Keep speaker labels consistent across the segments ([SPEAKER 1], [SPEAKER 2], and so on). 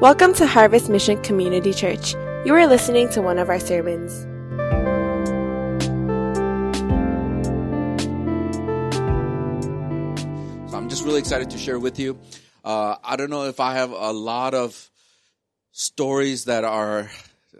[SPEAKER 1] Welcome to Harvest Mission Community Church. You are listening to one of our sermons.
[SPEAKER 2] So I'm just really excited to share with you. Uh, I don't know if I have a lot of stories that are,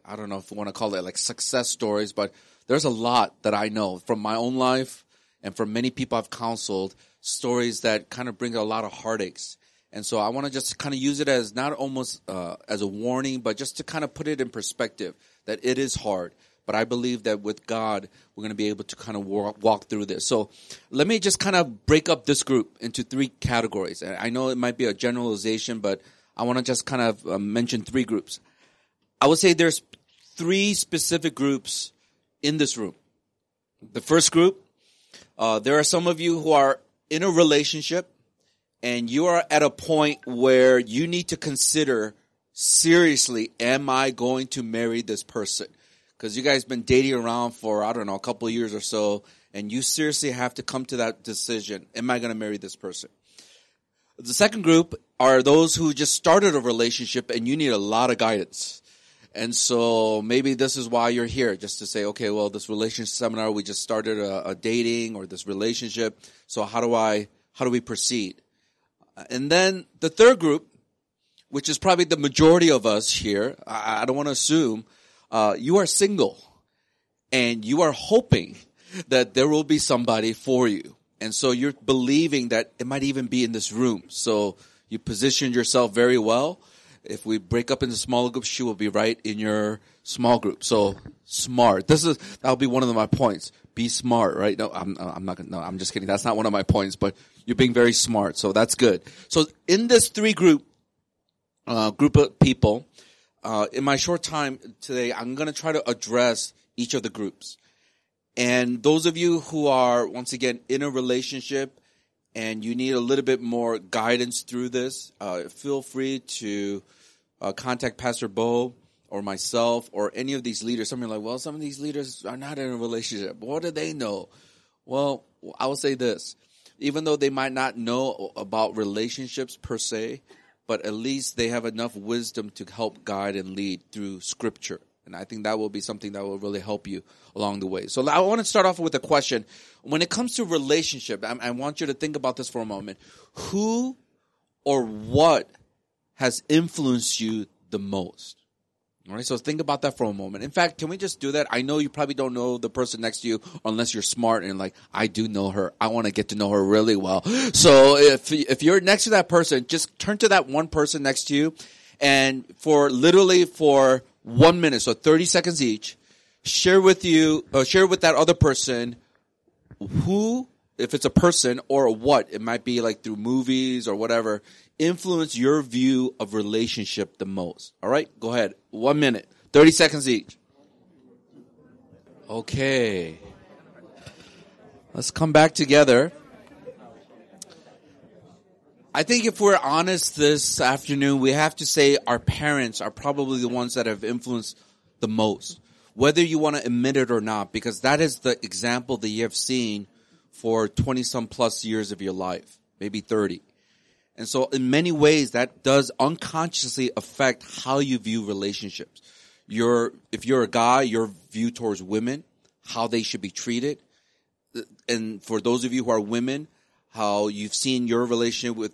[SPEAKER 2] I don't know if you want to call it like success stories, but there's a lot that I know from my own life and from many people I've counseled, stories that kind of bring a lot of heartaches. And so I want to just kind of use it as not almost uh, as a warning, but just to kind of put it in perspective that it is hard. But I believe that with God, we're going to be able to kind of walk, walk through this. So let me just kind of break up this group into three categories. I know it might be a generalization, but I want to just kind of uh, mention three groups. I would say there's three specific groups in this room. The first group, uh, there are some of you who are in a relationship and you are at a point where you need to consider seriously, am I going to marry this person? Because you guys been dating around for, I don't know, a couple years or so, and you seriously have to come to that decision. Am I going to marry this person? The second group are those who just started a relationship and you need a lot of guidance. And so maybe this is why you're here, just to say, okay, well, this relationship seminar, we just started a, a dating or this relationship. So how do I, how do we proceed? And then the third group, which is probably the majority of us here, I, I don't want to assume, uh, you are single and you are hoping that there will be somebody for you. And so you're believing that it might even be in this room. So you position yourself very well. If we break up into smaller groups, she will be right in your small group. So smart. This is, that'll be one of my points. Be smart, right? No, I'm, I'm not gonna, no, I'm just kidding. That's not one of my points, but you're being very smart. So that's good. So in this three group, uh, group of people, uh, in my short time today, I'm going to try to address each of the groups. And those of you who are, once again, in a relationship and you need a little bit more guidance through this, uh, feel free to uh, contact Pastor Bo or myself or any of these leaders. Some are like, well, some of these leaders are not in a relationship. What do they know? Well, I will say this. Even though they might not know about relationships per se, but at least they have enough wisdom to help guide and lead through scripture. And I think that will be something that will really help you along the way. So I want to start off with a question. When it comes to relationship, I, I want you to think about this for a moment. Who or what has influenced you the most? All right, so think about that for a moment. In fact, can we just do that? I know you probably don't know the person next to you unless you're smart and like, I do know her. I want to get to know her really well. So if, if you're next to that person, just turn to that one person next to you and for literally for one minute, so 30 seconds each, share with you, uh, share with that other person who, if it's a person or a what, it might be like through movies or whatever, influence your view of relationship the most. All right, go ahead. One minute, 30 seconds each. Okay. Let's come back together. I think if we're honest this afternoon, we have to say our parents are probably the ones that have influenced the most. Whether you want to admit it or not, because that is the example that you have seen for 20 some plus years of your life, maybe 30. And so in many ways that does unconsciously affect how you view relationships. Your, if you're a guy, your view towards women, how they should be treated. And for those of you who are women, how you've seen your relationship with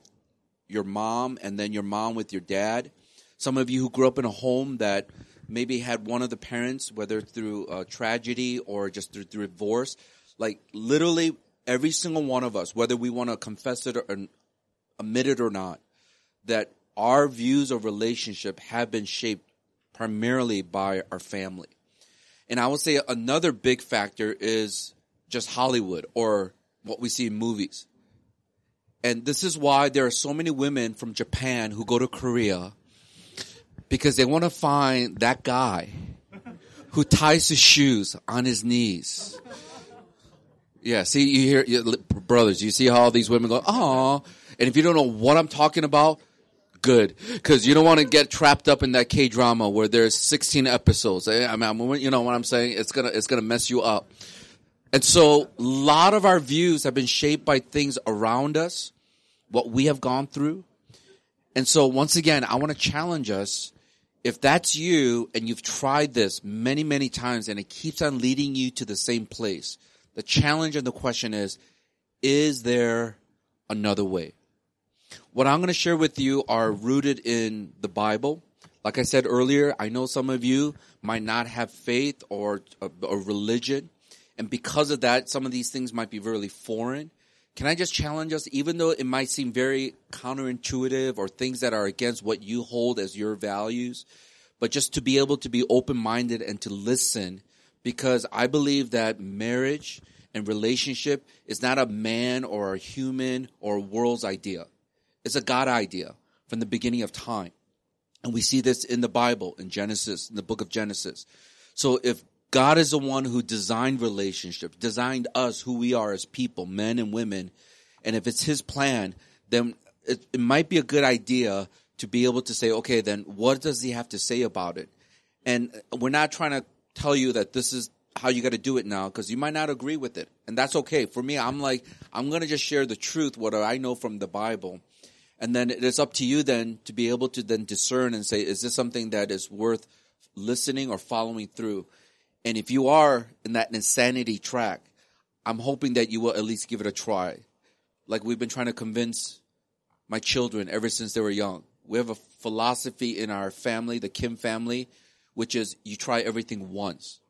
[SPEAKER 2] your mom and then your mom with your dad. Some of you who grew up in a home that maybe had one of the parents, whether through tragedy or just through, through divorce, like literally every single one of us, whether we want to confess it or admit it or not, that our views of relationship have been shaped primarily by our family. And I would say another big factor is just Hollywood or what we see in movies. And this is why there are so many women from Japan who go to Korea because they want to find that guy who ties his shoes on his knees. Yeah, see, you hear, you, brothers, you see how all these women go, oh, and if you don't know what I'm talking about, good. Cause you don't want to get trapped up in that K drama where there's 16 episodes. I mean, you know what I'm saying? It's gonna, it's gonna mess you up. And so a lot of our views have been shaped by things around us, what we have gone through. And so once again, I want to challenge us. If that's you and you've tried this many, many times and it keeps on leading you to the same place, the challenge and the question is, is there another way? What I'm going to share with you are rooted in the Bible. Like I said earlier, I know some of you might not have faith or uh, a religion. And because of that, some of these things might be really foreign. Can I just challenge us, even though it might seem very counterintuitive or things that are against what you hold as your values, but just to be able to be open minded and to listen, because I believe that marriage and relationship is not a man or a human or a world's idea. It's a God idea from the beginning of time. And we see this in the Bible, in Genesis, in the book of Genesis. So if God is the one who designed relationships, designed us, who we are as people, men and women. And if it's his plan, then it, it might be a good idea to be able to say, okay, then what does he have to say about it? And we're not trying to tell you that this is how you got to do it now because you might not agree with it. And that's okay. For me, I'm like, I'm going to just share the truth, what I know from the Bible. And then it's up to you then to be able to then discern and say, is this something that is worth listening or following through? And if you are in that insanity track, I'm hoping that you will at least give it a try. Like we've been trying to convince my children ever since they were young. We have a philosophy in our family, the Kim family, which is you try everything once.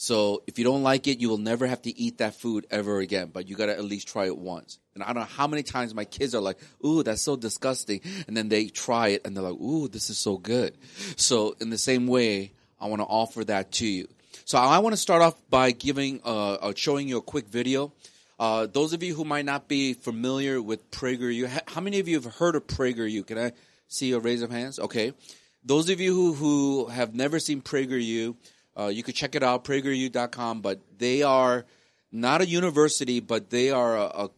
[SPEAKER 2] So if you don't like it, you will never have to eat that food ever again, but you gotta at least try it once. And I don't know how many times my kids are like, ooh, that's so disgusting. And then they try it and they're like, ooh, this is so good. So in the same way, I want to offer that to you. So I want to start off by giving, uh, uh, showing you a quick video. Uh, those of you who might not be familiar with PragerU, how many of you have heard of PragerU? Can I see a raise of hands? Okay. Those of you who, who have never seen PragerU, uh, you could check it out, prageru.com, but they are not a university, but they are a, a,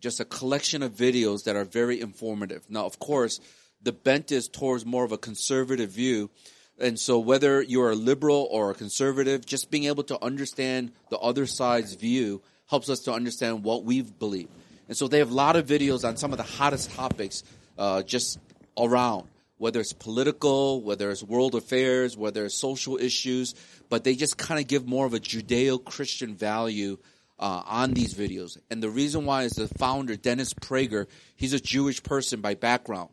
[SPEAKER 2] just a collection of videos that are very informative. Now, of course, the bent is towards more of a conservative view, and so whether you're a liberal or a conservative, just being able to understand the other side's view helps us to understand what we believe. And so they have a lot of videos on some of the hottest topics uh, just around, whether it's political, whether it's world affairs, whether it's social issues, but they just kind of give more of a Judeo-Christian value uh, on these videos. And the reason why is the founder, Dennis Prager, he's a Jewish person by background.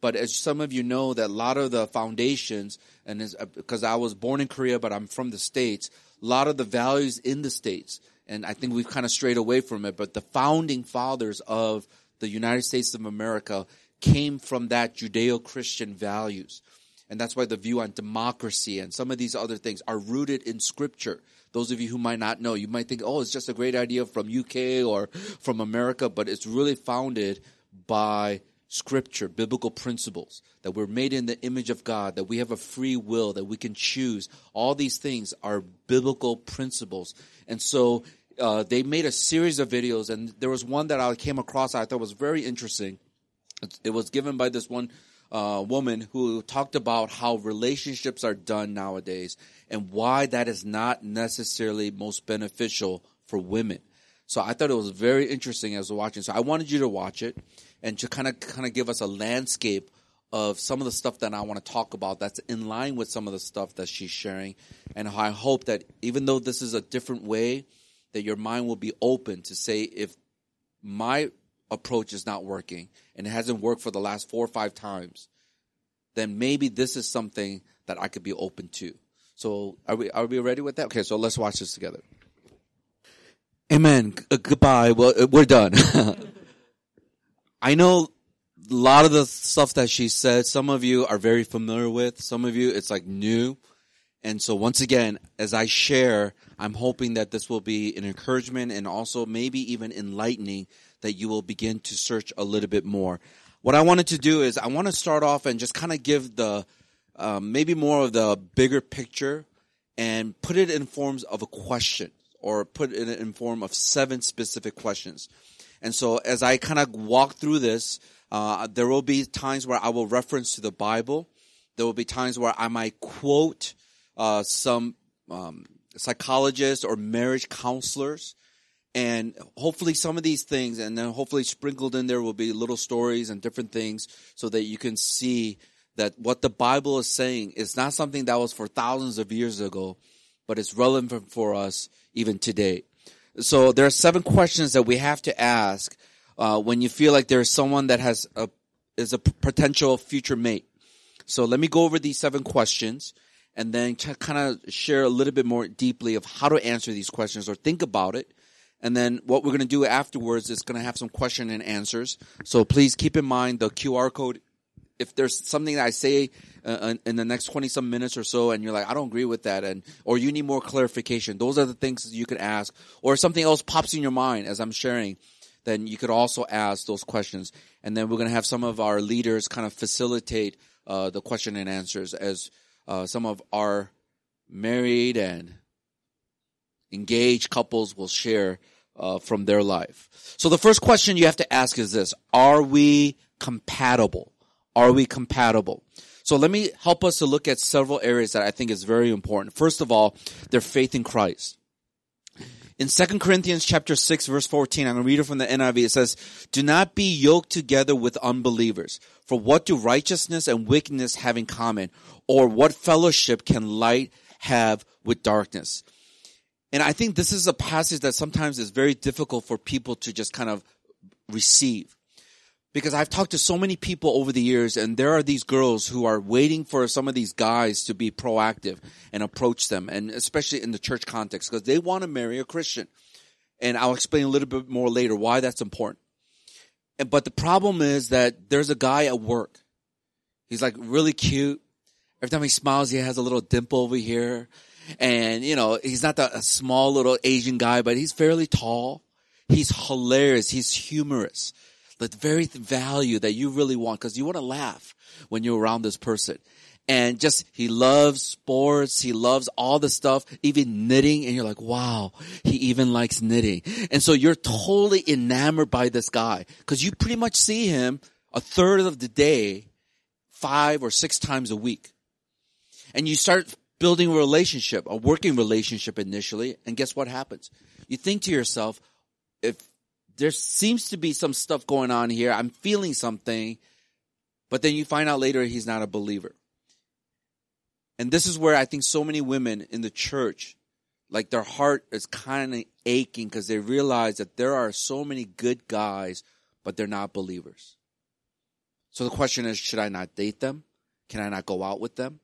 [SPEAKER 2] But as some of you know, that a lot of the foundations, and because uh, I was born in Korea, but I'm from the States, a lot of the values in the States, and I think we've kind of strayed away from it, but the founding fathers of the United States of America came from that Judeo-Christian values. And that's why the view on democracy and some of these other things are rooted in scripture. Those of you who might not know, you might think, oh, it's just a great idea from UK or from America, but it's really founded by scripture, biblical principles, that we're made in the image of God, that we have a free will, that we can choose. All these things are biblical principles. And so uh, they made a series of videos, and there was one that I came across I thought was very interesting. It was given by this one uh, woman who talked about how relationships are done nowadays and why that is not necessarily most beneficial for women. So I thought it was very interesting as I was watching. So I wanted you to watch it and to kind of kind of give us a landscape of some of the stuff that I want to talk about that's in line with some of the stuff that she's sharing. And I hope that even though this is a different way, that your mind will be open to say if my approach is not working and it hasn't worked for the last four or five times, then maybe this is something that I could be open to. So are we are we ready with that? Okay, so let's watch this together. Amen. Uh, goodbye. Well, uh, we're done. I know a lot of the stuff that she said, some of you are very familiar with. Some of you, it's like new. And so once again, as I share, I'm hoping that this will be an encouragement and also maybe even enlightening that you will begin to search a little bit more. What I wanted to do is I want to start off and just kind of give the, um, maybe more of the bigger picture and put it in forms of a question or put it in form of seven specific questions. And so as I kind of walk through this, uh, there will be times where I will reference to the Bible. There will be times where I might quote uh, some um, psychologists or marriage counselors. And hopefully some of these things, and then hopefully sprinkled in there will be little stories and different things so that you can see that what the Bible is saying is not something that was for thousands of years ago, but it's relevant for us even today. So there are seven questions that we have to ask uh, when you feel like there's someone that has a is a potential future mate. So let me go over these seven questions and then kind of share a little bit more deeply of how to answer these questions or think about it. And then what we're going to do afterwards is going to have some question and answers. So please keep in mind the QR code. If there's something that I say uh, in the next 20 some minutes or so and you're like, I don't agree with that and, or you need more clarification, those are the things you can ask or something else pops in your mind as I'm sharing, then you could also ask those questions. And then we're going to have some of our leaders kind of facilitate uh, the question and answers as uh, some of our married and engaged couples will share uh, from their life. So the first question you have to ask is this: Are we compatible? Are we compatible? So let me help us to look at several areas that I think is very important. First of all, their faith in Christ. In 2 Corinthians chapter 6 verse 14, I'm going to read it from the NIV. It says, Do not be yoked together with unbelievers. For what do righteousness and wickedness have in common? Or what fellowship can light have with darkness? And I think this is a passage that sometimes is very difficult for people to just kind of receive. Because I've talked to so many people over the years and there are these girls who are waiting for some of these guys to be proactive and approach them. And especially in the church context because they want to marry a Christian. And I'll explain a little bit more later why that's important. And, but the problem is that there's a guy at work. He's like really cute. Every time he smiles, he has a little dimple over here. And, you know, he's not the, a small little Asian guy, but he's fairly tall. He's hilarious. He's humorous the very value that you really want because you want to laugh when you're around this person. And just, he loves sports. He loves all the stuff, even knitting. And you're like, wow, he even likes knitting. And so you're totally enamored by this guy because you pretty much see him a third of the day, five or six times a week. And you start building a relationship, a working relationship initially. And guess what happens? You think to yourself, if there seems to be some stuff going on here. I'm feeling something, but then you find out later he's not a believer. And this is where I think so many women in the church, like their heart is kind of aching because they realize that there are so many good guys, but they're not believers. So the question is, should I not date them? Can I not go out with them?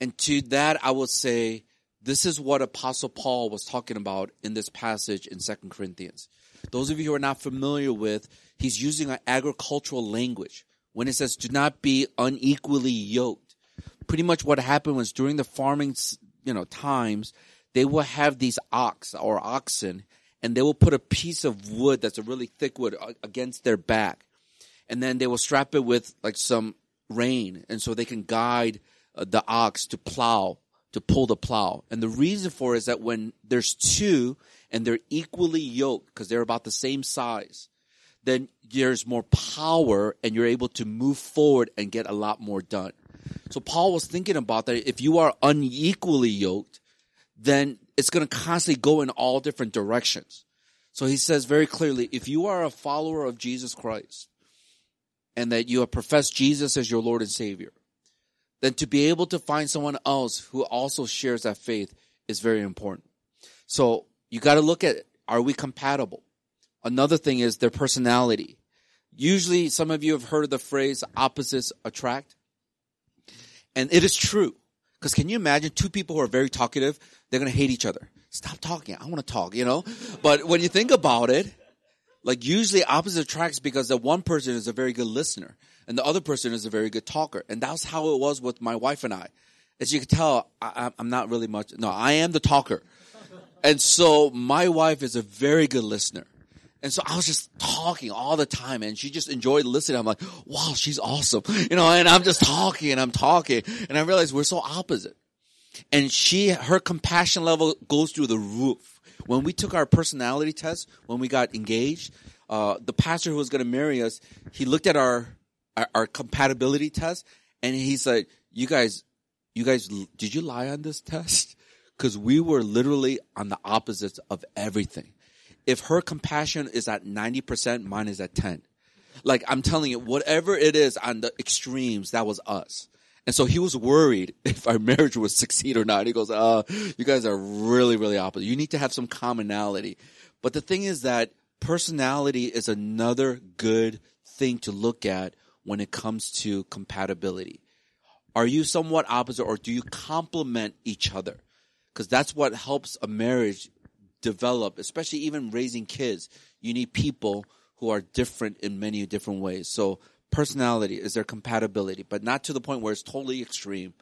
[SPEAKER 2] And to that, I will say, this is what Apostle Paul was talking about in this passage in Second Corinthians. Those of you who are not familiar with, he's using an agricultural language when it says do not be unequally yoked. Pretty much what happened was during the farming, you know, times, they will have these ox or oxen and they will put a piece of wood that's a really thick wood against their back. And then they will strap it with like some rein. And so they can guide uh, Uh, the ox to plow to pull the plow. And the reason for it is that when there's two and they're equally yoked because they're about the same size, then there's more power and you're able to move forward and get a lot more done. So Paul was thinking about that. If you are unequally yoked, then it's going to constantly go in all different directions. So he says very clearly, if you are a follower of Jesus Christ and that you have professed Jesus as your Lord and Savior, then to be able to find someone else who also shares that faith is very important. So you got to look at are we compatible? Another thing is their personality. Usually, some of you have heard the phrase opposites attract. And it is true. Because can you imagine two people who are very talkative? They're going to hate each other. Stop talking. I want to talk, you know? But when you think about it, like usually opposite attracts because the one person is a very good listener and the other person is a very good talker. And that's how it was with my wife and I. As you can tell, I, am not really much, no, I am the talker. And so my wife is a very good listener. And so I was just talking all the time and she just enjoyed listening. I'm like, wow, she's awesome. You know, and I'm just talking and I'm talking and I realized we're so opposite. And she, her compassion level goes through the roof. When we took our personality test, when we got engaged, uh, the pastor who was going to marry us, he looked at our our, our compatibility test, and he said, "You guys, you guys, did you lie on this test? Because we were literally on the opposites of everything." if her compassion is at 90%, mine is at 10. Like I'm telling you, whatever it is on the extremes, that was us. And so he was worried if our marriage would succeed or not. He goes, uh, you guys are really, really opposite. You need to have some commonality. But the thing is that personality is another good thing to look at when it comes to compatibility. Are you somewhat opposite or do you complement each other? Because that's what helps a marriage develop, especially even raising kids. You need people who are different in many different ways. So personality is there compatibility, but not to the point where it's totally extreme.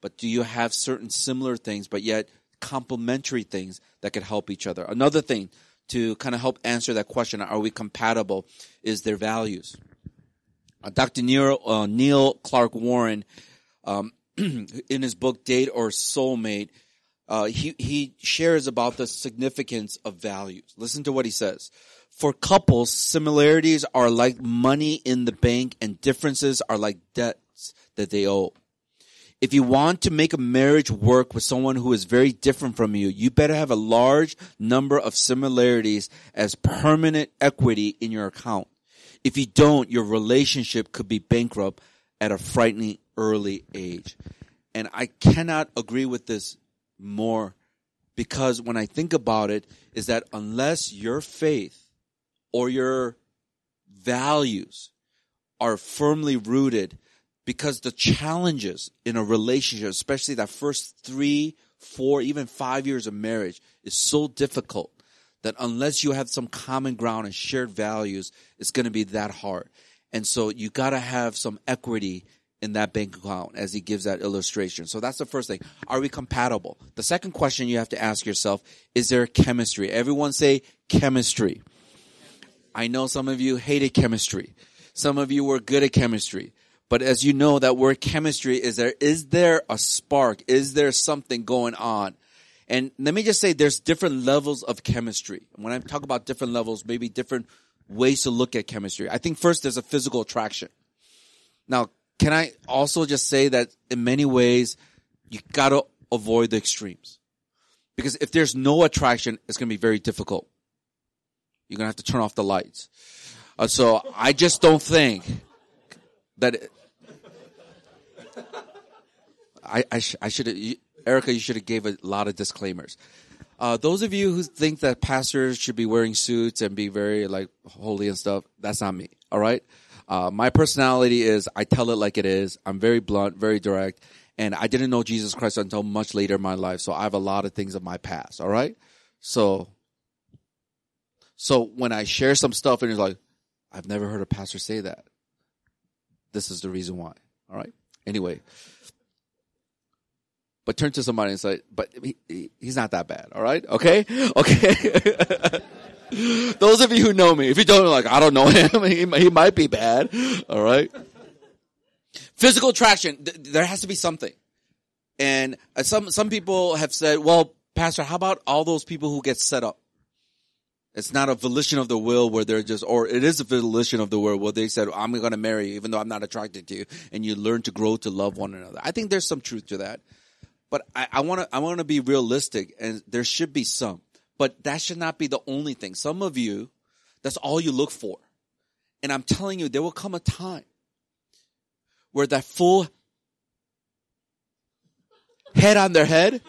[SPEAKER 2] But do you have certain similar things, but yet complementary things that could help each other? Another thing to kind of help answer that question, are we compatible, is their values. Uh, Dr. Neil, uh, Neil Clark Warren, um, in his book Date or Soulmate, uh, he, he shares about the significance of values. Listen to what he says. For couples, similarities are like money in the bank and differences are like debts that they owe. If you want to make a marriage work with someone who is very different from you, you better have a large number of similarities as permanent equity in your account. If you don't, your relationship could be bankrupt at a frightening early age. And I cannot agree with this more because when I think about it, is that unless your faith or your values are firmly rooted because the challenges in a relationship, especially that first three, four, even five years of marriage is so difficult that unless you have some common ground and shared values, it's going to be that hard. And so you got to have some equity in that bank account as he gives that illustration. So that's the first thing. Are we compatible? The second question you have to ask yourself, is there chemistry? Everyone say chemistry. I know some of you hated chemistry. Some of you were good at chemistry. But as you know, that word chemistry is there, is there a spark? Is there something going on? And let me just say there's different levels of chemistry. When I talk about different levels, maybe different ways to look at chemistry. I think first there's a physical attraction. Now, can I also just say that in many ways, you gotta avoid the extremes. Because if there's no attraction, it's gonna be very difficult. You're gonna have to turn off the lights. Uh, so I just don't think that it, I, I, sh- I should Erica, you should have gave a lot of disclaimers. Uh, those of you who think that pastors should be wearing suits and be very like holy and stuff, that's not me. All right. Uh, my personality is I tell it like it is. I'm very blunt, very direct, and I didn't know Jesus Christ until much later in my life. So I have a lot of things of my past. All right. So, so when I share some stuff and it's like, I've never heard a pastor say that. This is the reason why. All right. Anyway, but turn to somebody and say, but he, he's not that bad. All right. Okay. Okay. Those of you who know me, if you don't like, I don't know him. He, he might be bad. All right. Physical attraction. Th- there has to be something. And uh, some, some people have said, well, pastor, how about all those people who get set up? It's not a volition of the will where they're just, or it is a volition of the will where they said, I'm going to marry you even though I'm not attracted to you. And you learn to grow to love one another. I think there's some truth to that. But I want to, I want to be realistic and there should be some. But that should not be the only thing. Some of you, that's all you look for. And I'm telling you, there will come a time where that full head on their head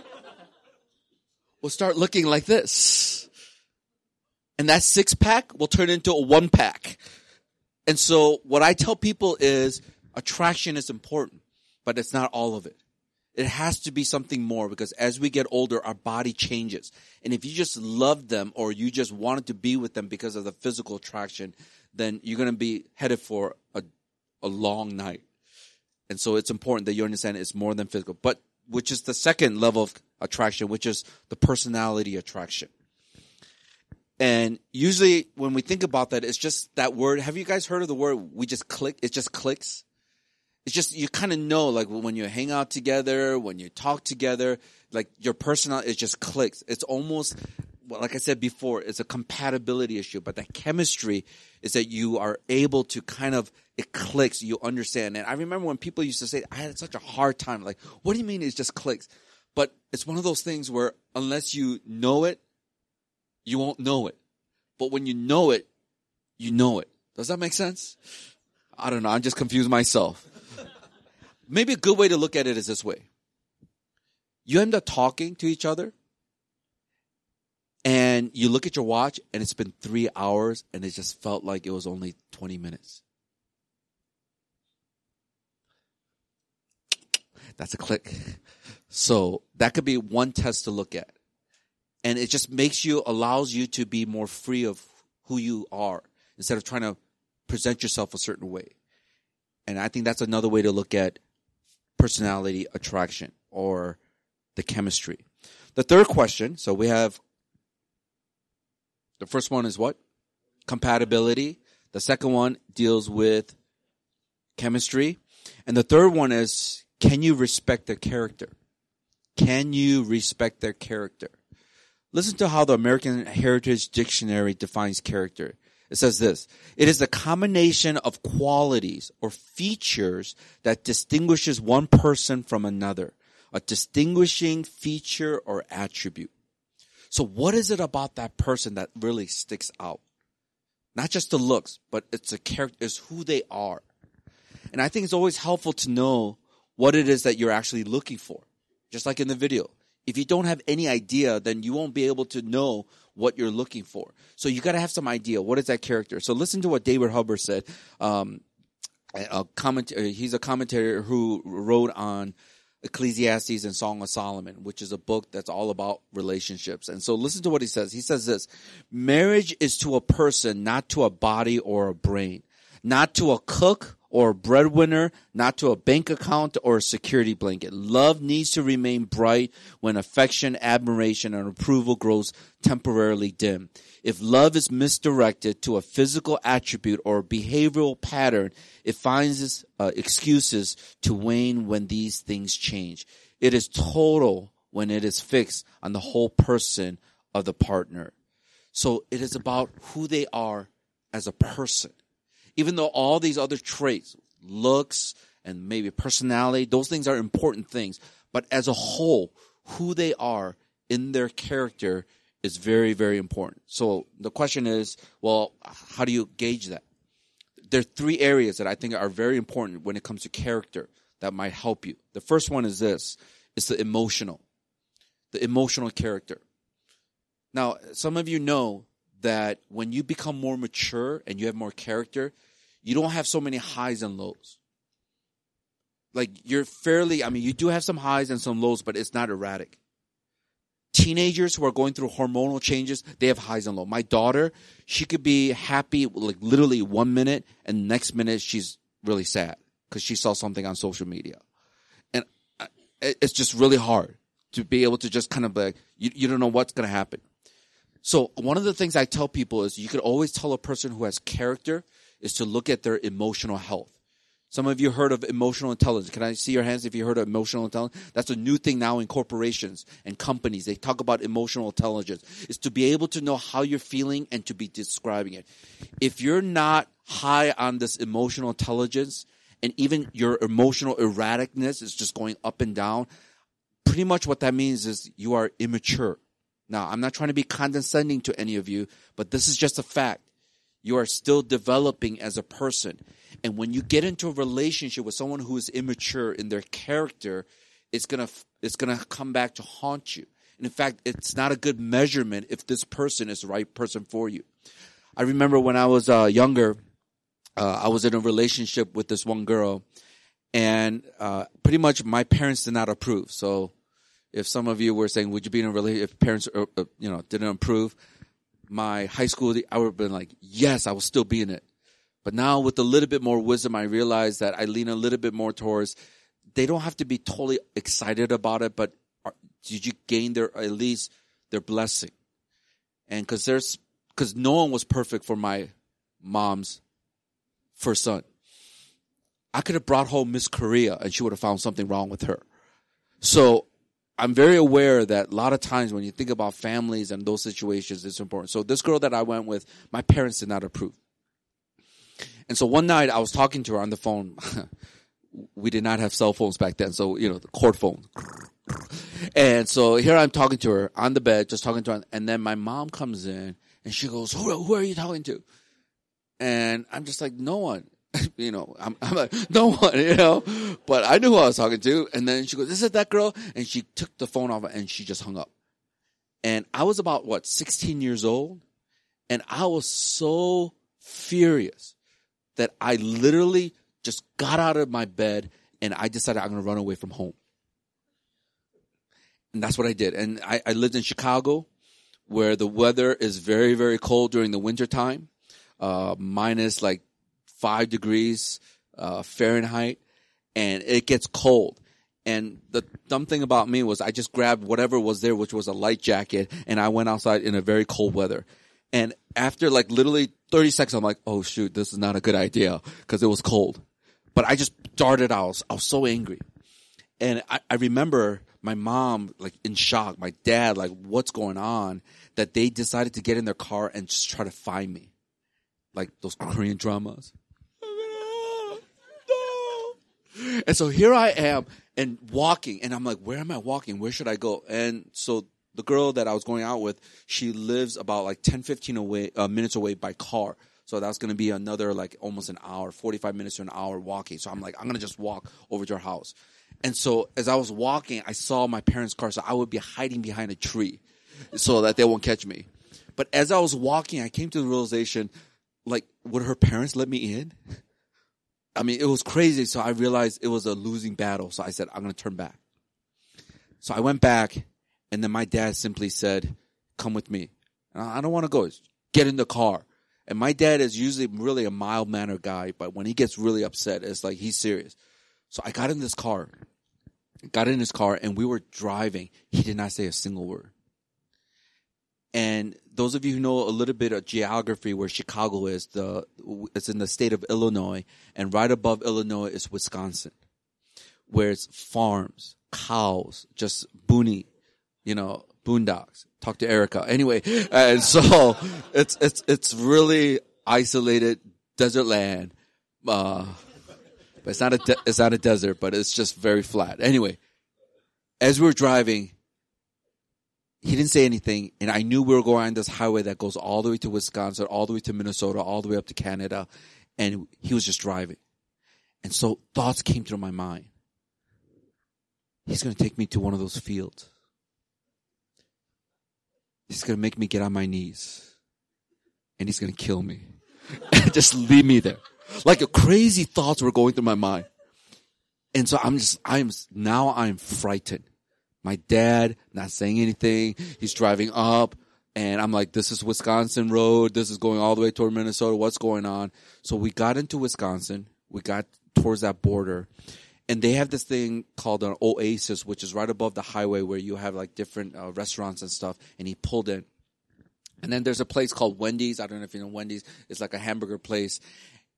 [SPEAKER 2] will start looking like this. And that six pack will turn into a one pack. And so what I tell people is attraction is important, but it's not all of it. It has to be something more because as we get older, our body changes. And if you just love them or you just wanted to be with them because of the physical attraction, then you're going to be headed for a, a long night. And so it's important that you understand it's more than physical, but which is the second level of attraction, which is the personality attraction. And usually when we think about that, it's just that word. Have you guys heard of the word we just click? It just clicks it's just you kind of know like when you hang out together when you talk together like your personal it just clicks it's almost well, like i said before it's a compatibility issue but that chemistry is that you are able to kind of it clicks you understand and i remember when people used to say i had such a hard time like what do you mean it just clicks but it's one of those things where unless you know it you won't know it but when you know it, you know it. Does that make sense? I don't know. I'm just confused myself. Maybe a good way to look at it is this way. You end up talking to each other and you look at your watch and it's been three hours and it just felt like it was only 20 minutes. That's a click. So that could be one test to look at. And it just makes you, allows you to be more free of who you are instead of trying to present yourself a certain way. And I think that's another way to look at personality attraction or the chemistry. The third question, so we have the first one is what? Compatibility. The second one deals with chemistry. And the third one is can you respect their character? Can you respect their character? Listen to how the American Heritage Dictionary defines character. It says this. It is a combination of qualities or features that distinguishes one person from another. A distinguishing feature or attribute. So what is it about that person that really sticks out? Not just the looks, but it's a character, it's who they are. And I think it's always helpful to know what it is that you're actually looking for. Just like in the video. If you don't have any idea, then you won't be able to know what you're looking for. So you got to have some idea. What is that character? So listen to what David Hubbard said. Um, a comment, uh, he's a commentator who wrote on Ecclesiastes and Song of Solomon, which is a book that's all about relationships. And so listen to what he says. He says this, marriage is to a person, not to a body or a brain, not to a cook or a breadwinner, not to a bank account or a security blanket. Love needs to remain bright when affection, admiration, and approval grows temporarily dim. If love is misdirected to a physical attribute or behavioral pattern, it finds uh, excuses to wane when these things change. It is total when it is fixed on the whole person of the partner. So it is about who they are as a person even though all these other traits, looks and maybe personality, those things are important things. But as a whole, who they are in their character is very, very important. So the question is, well, how do you gauge that? There are three areas that I think are very important when it comes to character that might help you. The first one is this, it's the emotional, the emotional character. Now, some of you know that when you become more mature and you have more character, you don't have so many highs and lows. Like you're fairly, I mean, you do have some highs and some lows, but it's not erratic. Teenagers who are going through hormonal changes, they have highs and lows. My daughter, she could be happy like literally one minute and next minute she's really sad because she saw something on social media. And uh, it's just really hard to be able to just kind of like, you, you don't know what's going to happen. So one of the things I tell people is you could always tell a person who has character is to look at their emotional health. Some of you heard of emotional intelligence. Can I see your hands if you heard of emotional intelligence? That's a new thing now in corporations and companies. They talk about emotional intelligence. Is to be able to know how you're feeling and to be describing it. If you're not high on this emotional intelligence and even your emotional erraticness is just going up and down, pretty much what that means is you are immature. Now, I'm not trying to be condescending to any of you, but this is just a fact. You are still developing as a person. And when you get into a relationship with someone who is immature in their character, it's gonna it's gonna come back to haunt you. And in fact, it's not a good measurement if this person is the right person for you. I remember when I was uh, younger, uh, I was in a relationship with this one girl, and uh, pretty much my parents did not approve. So, if some of you were saying, "Would you be in a relationship if parents, uh, uh, you know, didn't approve?" My high school, I would have been like, yes, I will still be in it. But now with a little bit more wisdom, I realize that I lean a little bit more towards they don't have to be totally excited about it, but are, did you gain their, at least their blessing? And cause there's, cause no one was perfect for my mom's first son. I could have brought home Miss Korea and she would have found something wrong with her. So I'm very aware that a lot of times when you think about families and those situations, it's important. So this girl that I went with, my parents did not approve. And so one night I was talking to her on the phone. we did not have cell phones back then. So, you know, the cord phone. And so here I'm talking to her on the bed, just talking to her. And then my mom comes in And she goes, who, who are you talking to? And I'm just like, no one. you know, I'm, I'm like, no one, you know, but I knew who I was talking to. And then she goes, is it that girl? And she took the phone off and she just hung up. And I was about what, 16 years old. And I was so furious that I literally just got out of my bed and I decided I'm going to run away from home. And that's what I did. And I, I lived in Chicago where the weather is very, very cold during the winter time, uh, minus like five degrees, uh, Fahrenheit, and it gets cold. And the dumb thing about me was I just grabbed whatever was there, which was a light jacket, and I went outside in a very cold weather. And after like literally 30 seconds, I'm like, oh shoot, this is not a good idea because it was cold. But I just darted out. I was so angry. And I, I remember my mom like in shock, my dad like, what's going on? That they decided to get in their car and just try to find me. Like those Korean dramas. And so here I am and walking and I'm like, where am I walking? Where should I go? And so the girl that I was going out with, she lives about like 10, 15 away, uh, minutes away by car. So that's going to be another like almost an hour, 45 minutes to an hour walking. So I'm like, I'm going to just walk over to her house. And so as I was walking, I saw my parents' car. So I would be hiding behind a tree so that they won't catch me. But as I was walking, I came to the realization, like, would her parents let me in? I mean, it was crazy. So I realized it was a losing battle. So I said, I'm going to turn back. So I went back and then my dad simply said, come with me. And I don't want to go. Get in the car. And my dad is usually really a mild mannered guy, but when he gets really upset, it's like he's serious. So I got in this car, got in his car and we were driving. He did not say a single word. And those of you who know a little bit of geography where Chicago is, the it's in the state of Illinois, and right above Illinois is Wisconsin, where it's farms, cows, just boony, you know, boondocks. Talk to Erica. Anyway, and so it's it's it's really isolated desert land. Uh, but it's not a de- it's not a desert, but it's just very flat. Anyway, as we were driving, he didn't say anything, and I knew we were going on this highway that goes all the way to Wisconsin, all the way to Minnesota, all the way up to Canada, and he was just driving. And so thoughts came through my mind. He's going to take me to one of those fields. He's going to make me get on my knees. And he's going to kill me. just leave me there. Like crazy thoughts were going through my mind. And so I'm just, I'm, now I'm frightened. My dad not saying anything. He's driving up and I'm like, this is Wisconsin road. This is going all the way toward Minnesota. What's going on? So we got into Wisconsin. We got towards that border and they have this thing called an oasis, which is right above the highway where you have like different uh, restaurants and stuff. And he pulled in. And then there's a place called Wendy's. I don't know if you know Wendy's. It's like a hamburger place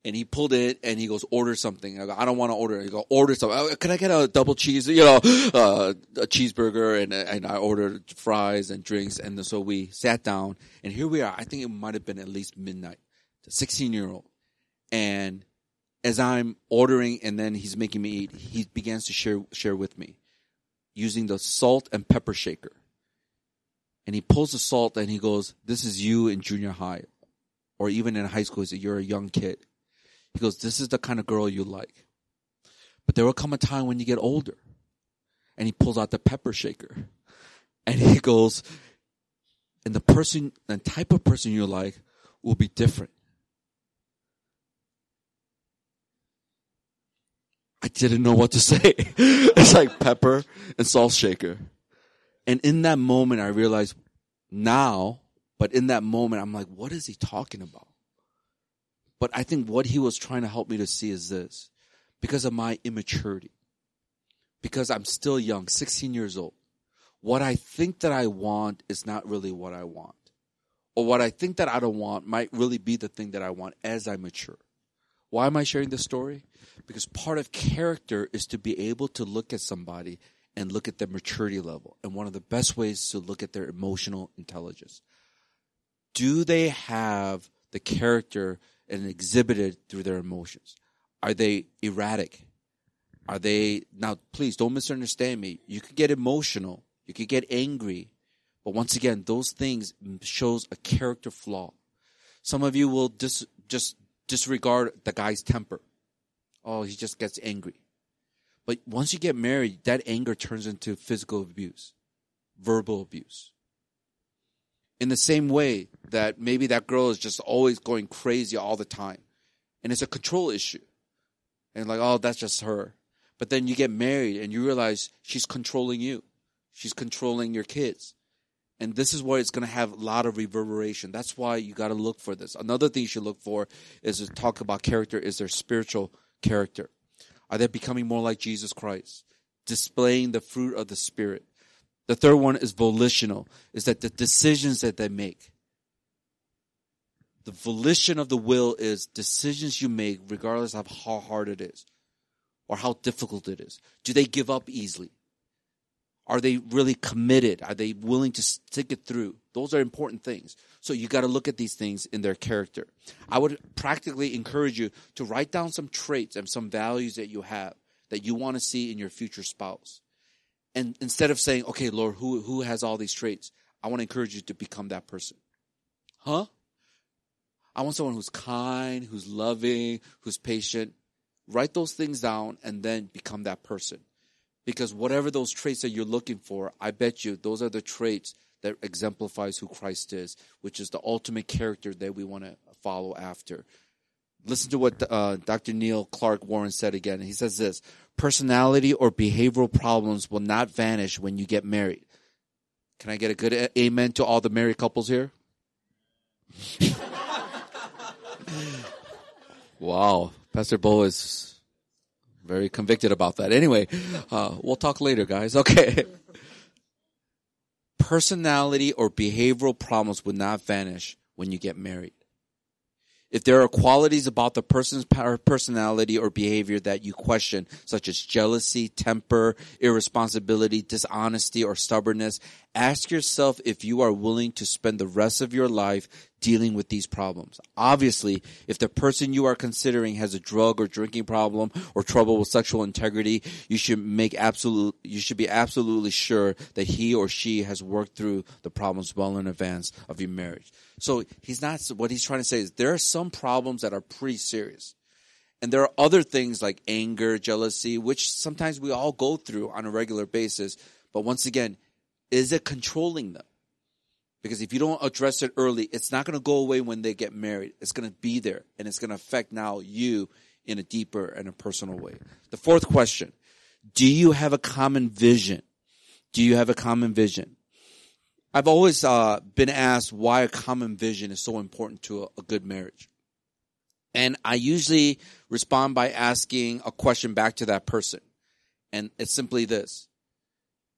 [SPEAKER 2] and he pulled it and he goes, order something. I go, I don't want to order. He go, order something. Can I get a double cheese, you know, uh, a cheeseburger? And, and I ordered fries and drinks. And so we sat down and here we are. I think it might have been at least midnight, 16 year old. And as I'm ordering and then he's making me eat, he begins to share, share with me using the salt and pepper shaker. And he pulls the salt and he goes, this is you in junior high or even in high school. You're a young kid he goes, this is the kind of girl you like. But there will come a time when you get older. And he pulls out the pepper shaker. And he goes, and the person, the type of person you like will be different. I didn't know what to say. it's like pepper and salt shaker. And in that moment, I realized now, but in that moment, I'm like, what is he talking about? But I think what he was trying to help me to see is this because of my immaturity, because I'm still young, 16 years old. What I think that I want is not really what I want. Or what I think that I don't want might really be the thing that I want as I mature. Why am I sharing this story? Because part of character is to be able to look at somebody and look at their maturity level. And one of the best ways to look at their emotional intelligence. Do they have the character and exhibited through their emotions? Are they erratic? Are they, now please don't misunderstand me. You could get emotional. You could get angry. But once again, those things shows a character flaw. Some of you will dis- just disregard the guy's temper. Oh, he just gets angry. But once you get married, that anger turns into physical abuse, verbal abuse. In the same way that maybe that girl is just always going crazy all the time. And it's a control issue. And like, oh, that's just her. But then you get married and you realize she's controlling you. She's controlling your kids. And this is where it's going to have a lot of reverberation. That's why you got to look for this. Another thing you should look for is to talk about character is their spiritual character. Are they becoming more like Jesus Christ? Displaying the fruit of the Spirit. The third one is volitional, is that the decisions that they make. The volition of the will is decisions you make regardless of how hard it is or how difficult it is. Do they give up easily? Are they really committed? Are they willing to stick it through? Those are important things. So you got to look at these things in their character. I would practically encourage you to write down some traits and some values that you have that you want to see in your future spouse. And instead of saying, okay, Lord, who, who has all these traits? I want to encourage you to become that person. Huh? I want someone who's kind, who's loving, who's patient. Write those things down and then become that person. Because whatever those traits that you're looking for, I bet you those are the traits that exemplifies who Christ is, which is the ultimate character that we want to follow after. Listen to what uh, Dr. Neil Clark Warren said again. He says this personality or behavioral problems will not vanish when you get married. Can I get a good a- amen to all the married couples here? wow. Pastor Bo is very convicted about that. Anyway, uh, we'll talk later, guys. Okay. Personality or behavioral problems would not vanish when you get married. If there are qualities about the person's personality or behavior that you question, such as jealousy, temper, irresponsibility, dishonesty, or stubbornness, ask yourself if you are willing to spend the rest of your life dealing with these problems. Obviously, if the person you are considering has a drug or drinking problem or trouble with sexual integrity, you should make absolute, you should be absolutely sure that he or she has worked through the problems well in advance of your marriage. So he's not, what he's trying to say is there are some problems that are pretty serious. And there are other things like anger, jealousy, which sometimes we all go through on a regular basis. But once again, is it controlling them? Because if you don't address it early, it's not going to go away when they get married. It's going to be there and it's going to affect now you in a deeper and a personal way. The fourth question. Do you have a common vision? Do you have a common vision? I've always uh, been asked why a common vision is so important to a, a good marriage. And I usually respond by asking a question back to that person. And it's simply this.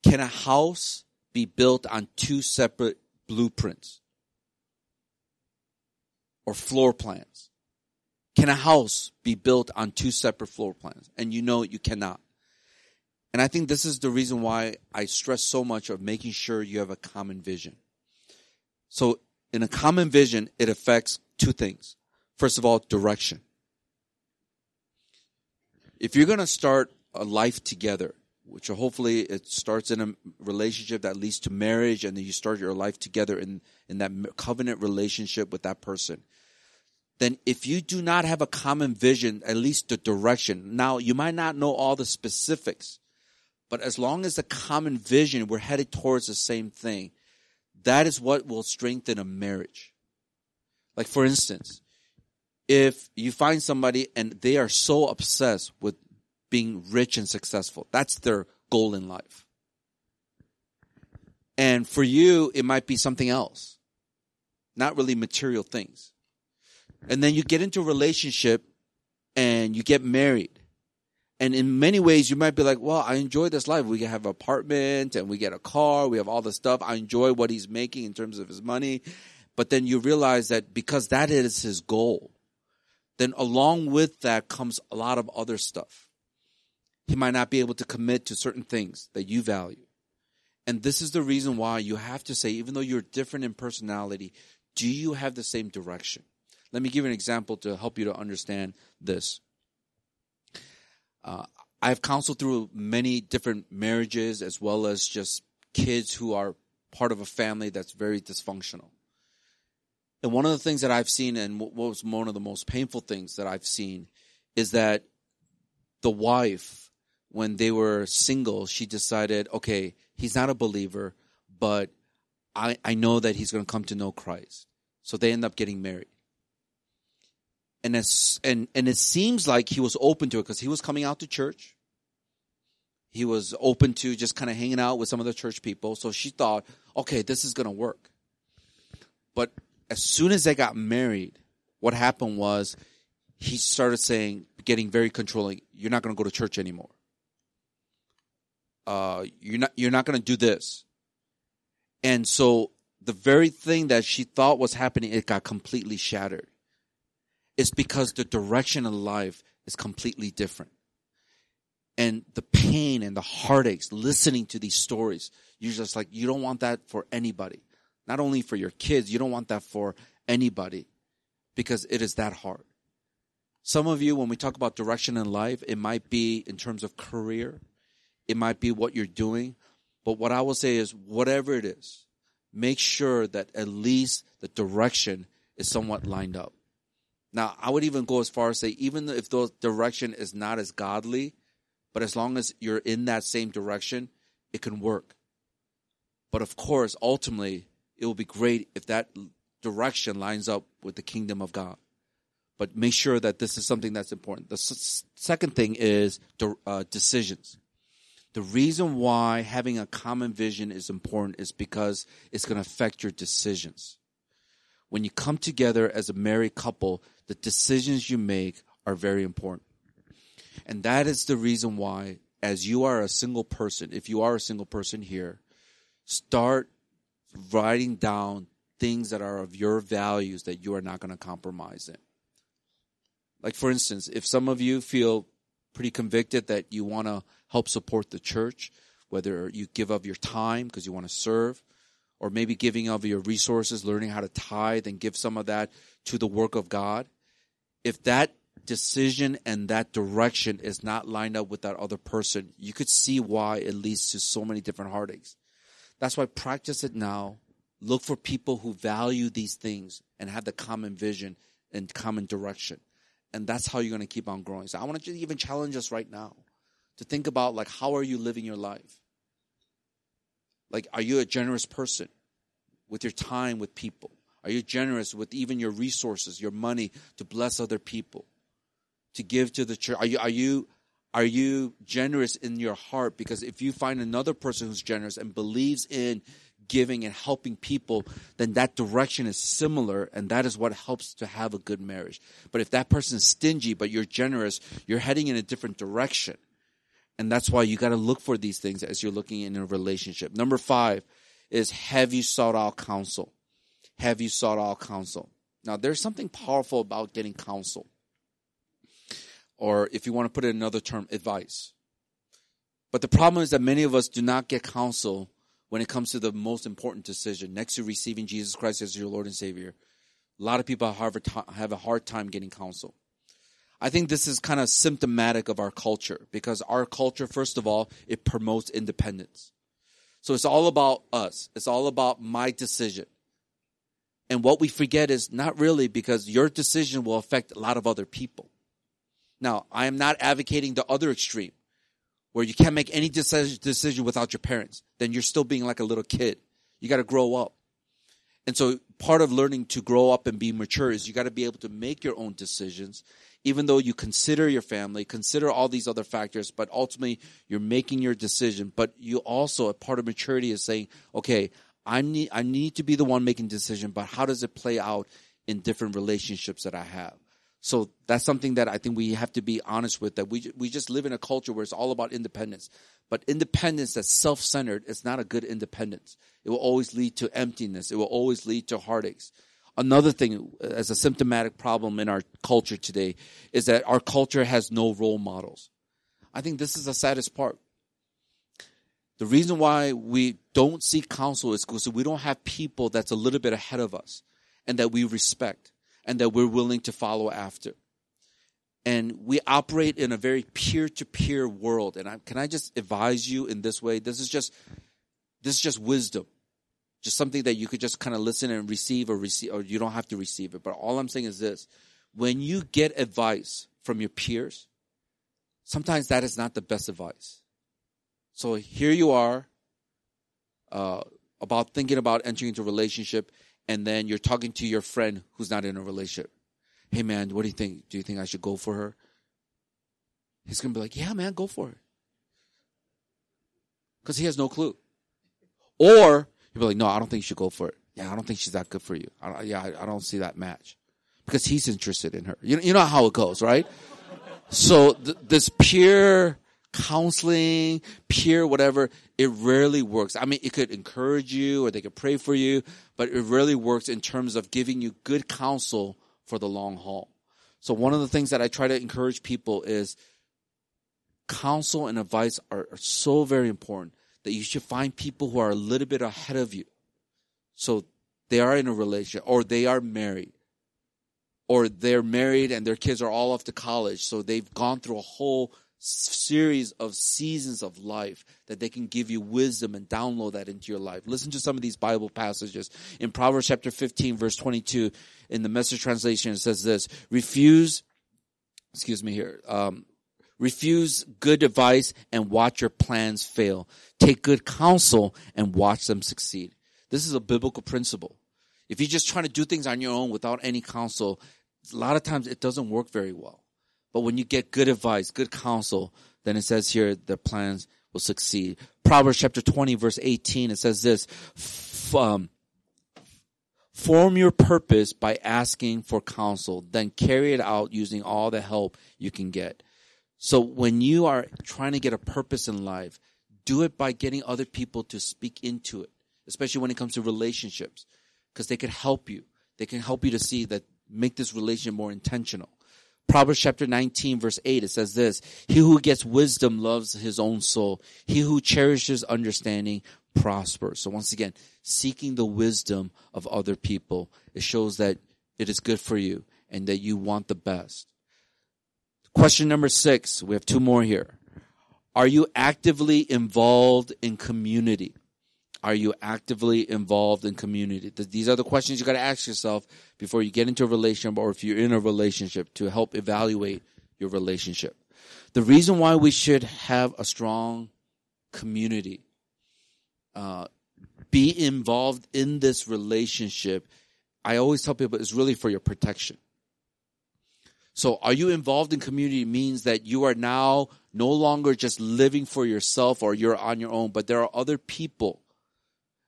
[SPEAKER 2] Can a house be built on two separate blueprints or floor plans? Can a house be built on two separate floor plans? And you know you cannot. And I think this is the reason why I stress so much of making sure you have a common vision. So in a common vision, it affects two things. First of all, direction. If you're going to start a life together, which hopefully it starts in a relationship that leads to marriage and then you start your life together in, in that covenant relationship with that person. Then if you do not have a common vision, at least the direction, now you might not know all the specifics, but as long as the common vision, we're headed towards the same thing, that is what will strengthen a marriage. Like for instance, if you find somebody and they are so obsessed with being rich and successful. That's their goal in life. And for you, it might be something else, not really material things. And then you get into a relationship and you get married. And in many ways, you might be like, well, I enjoy this life. We have an apartment and we get a car. We have all the stuff. I enjoy what he's making in terms of his money. But then you realize that because that is his goal, then along with that comes a lot of other stuff he might not be able to commit to certain things that you value. And this is the reason why you have to say, even though you're different in personality, do you have the same direction? Let me give you an example to help you to understand this. Uh, I've counseled through many different marriages as well as just kids who are part of a family that's very dysfunctional. And one of the things that I've seen, and what was one of the most painful things that I've seen, is that the wife, when they were single, she decided, okay, he's not a believer, but I, I know that he's going to come to know Christ. So they end up getting married. And, as, and, and it seems like he was open to it because he was coming out to church. He was open to just kind of hanging out with some of the church people. So she thought, okay, this is going to work. But as soon as they got married, what happened was he started saying, getting very controlling. You're not going to go to church anymore. Uh, you're not. You're not going to do this. And so the very thing that she thought was happening, it got completely shattered. It's because the direction of life is completely different. And the pain and the heartaches listening to these stories, you're just like, you don't want that for anybody. Not only for your kids, you don't want that for anybody because it is that hard. Some of you, when we talk about direction in life, it might be in terms of career, it might be what you're doing. But what I will say is, whatever it is, make sure that at least the direction is somewhat lined up. Now, I would even go as far as say, even if the direction is not as godly, but as long as you're in that same direction, it can work. But of course, ultimately, it will be great if that direction lines up with the kingdom of God. But make sure that this is something that's important. The s- second thing is uh, decisions. The reason why having a common vision is important is because it's going to affect your decisions. When you come together as a married couple, the decisions you make are very important. And that is the reason why, as you are a single person, if you are a single person here, start writing down things that are of your values that you are not going to compromise in. Like, for instance, if some of you feel pretty convicted that you want to help support the church, whether you give of your time because you want to serve, or maybe giving of your resources, learning how to tithe and give some of that to the work of God. If that decision and that direction is not lined up with that other person, you could see why it leads to so many different heartaches. That's why practice it now. Look for people who value these things and have the common vision and common direction. And that's how you're going to keep on growing. So I want to even challenge us right now to think about like how are you living your life? Like are you a generous person with your time with people? Are you generous with even your resources, your money to bless other people? To give to the church? Are you are you are you generous in your heart? Because if you find another person who's generous and believes in giving and helping people, then that direction is similar and that is what helps to have a good marriage. But if that person is stingy, but you're generous, you're heading in a different direction. And that's why you got to look for these things as you're looking in a relationship. Number five is have you sought out counsel? Have you sought out counsel? Now, there's something powerful about getting counsel or if you want to put it another term, advice. But the problem is that many of us do not get counsel when it comes to the most important decision, next to receiving Jesus Christ as your Lord and Savior. A lot of people have a hard time getting counsel. I think this is kind of symptomatic of our culture because our culture, first of all, it promotes independence. So it's all about us. It's all about my decision. And what we forget is not really because your decision will affect a lot of other people. Now, I am not advocating the other extreme where you can't make any decision without your parents. Then you're still being like a little kid. You got to grow up. And so part of learning to grow up and be mature is you got to be able to make your own decisions, even though you consider your family, consider all these other factors, but ultimately you're making your decision. But you also, a part of maturity is saying, okay, I need, I need to be the one making decision, but how does it play out in different relationships that I have? So that's something that I think we have to be honest with that we, we just live in a culture where it's all about independence. But independence that's self-centered is not a good independence. It will always lead to emptiness. It will always lead to heartaches. Another thing uh, as a symptomatic problem in our culture today is that our culture has no role models. I think this is the saddest part. The reason why we don't seek counsel is because we don't have people that's a little bit ahead of us and that we respect and that we're willing to follow after. And we operate in a very peer to peer world. And I, can I just advise you in this way? This is just, this is just wisdom. Just something that you could just kind of listen and receive or receive, or you don't have to receive it. But all I'm saying is this when you get advice from your peers, sometimes that is not the best advice. So here you are, uh, about thinking about entering into a relationship, and then you're talking to your friend who's not in a relationship. Hey man, what do you think? Do you think I should go for her? He's gonna be like, yeah, man, go for it. Cause he has no clue. Or he'll be like, no, I don't think you should go for it. Yeah, I don't think she's that good for you. I yeah, I, I don't see that match. Because he's interested in her. You, you know how it goes, right? so th- this peer counseling, peer whatever, it rarely works. I mean, it could encourage you or they could pray for you, but it rarely works in terms of giving you good counsel for the long haul. So one of the things that I try to encourage people is counsel and advice are, are so very important that you should find people who are a little bit ahead of you. So they are in a relationship or they are married or they're married and their kids are all off to college. So they've gone through a whole series of seasons of life that they can give you wisdom and download that into your life. Listen to some of these Bible passages. In Proverbs chapter 15 verse 22 in the message translation it says this, refuse, excuse me here, um, refuse good advice and watch your plans fail. Take good counsel and watch them succeed. This is a biblical principle. If you're just trying to do things on your own without any counsel, a lot of times it doesn't work very well. But when you get good advice, good counsel, then it says here the plans will succeed. Proverbs chapter 20 verse 18, it says this, um, form your purpose by asking for counsel, then carry it out using all the help you can get. So when you are trying to get a purpose in life, do it by getting other people to speak into it, especially when it comes to relationships, because they can help you. They can help you to see that make this relationship more intentional. Proverbs chapter 19 verse 8, it says this, He who gets wisdom loves his own soul. He who cherishes understanding prospers. So once again, seeking the wisdom of other people, it shows that it is good for you and that you want the best. Question number six, we have two more here. Are you actively involved in community? Are you actively involved in community? These are the questions you got to ask yourself before you get into a relationship or if you're in a relationship to help evaluate your relationship. The reason why we should have a strong community, uh, be involved in this relationship, I always tell people is really for your protection. So are you involved in community means that you are now no longer just living for yourself or you're on your own, but there are other people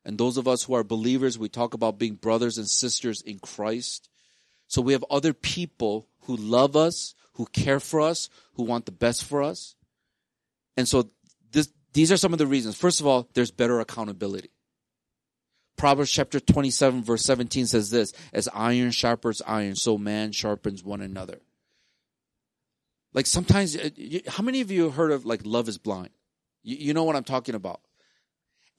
[SPEAKER 2] and those of us who are believers, we talk about being brothers and sisters in Christ. So we have other people who love us, who care for us, who want the best for us. And so this, these are some of the reasons. First of all, there's better accountability. Proverbs chapter 27 verse 17 says this, as iron sharpens iron, so man sharpens one another. Like sometimes, uh, how many of you have heard of like love is blind? You, you know what I'm talking about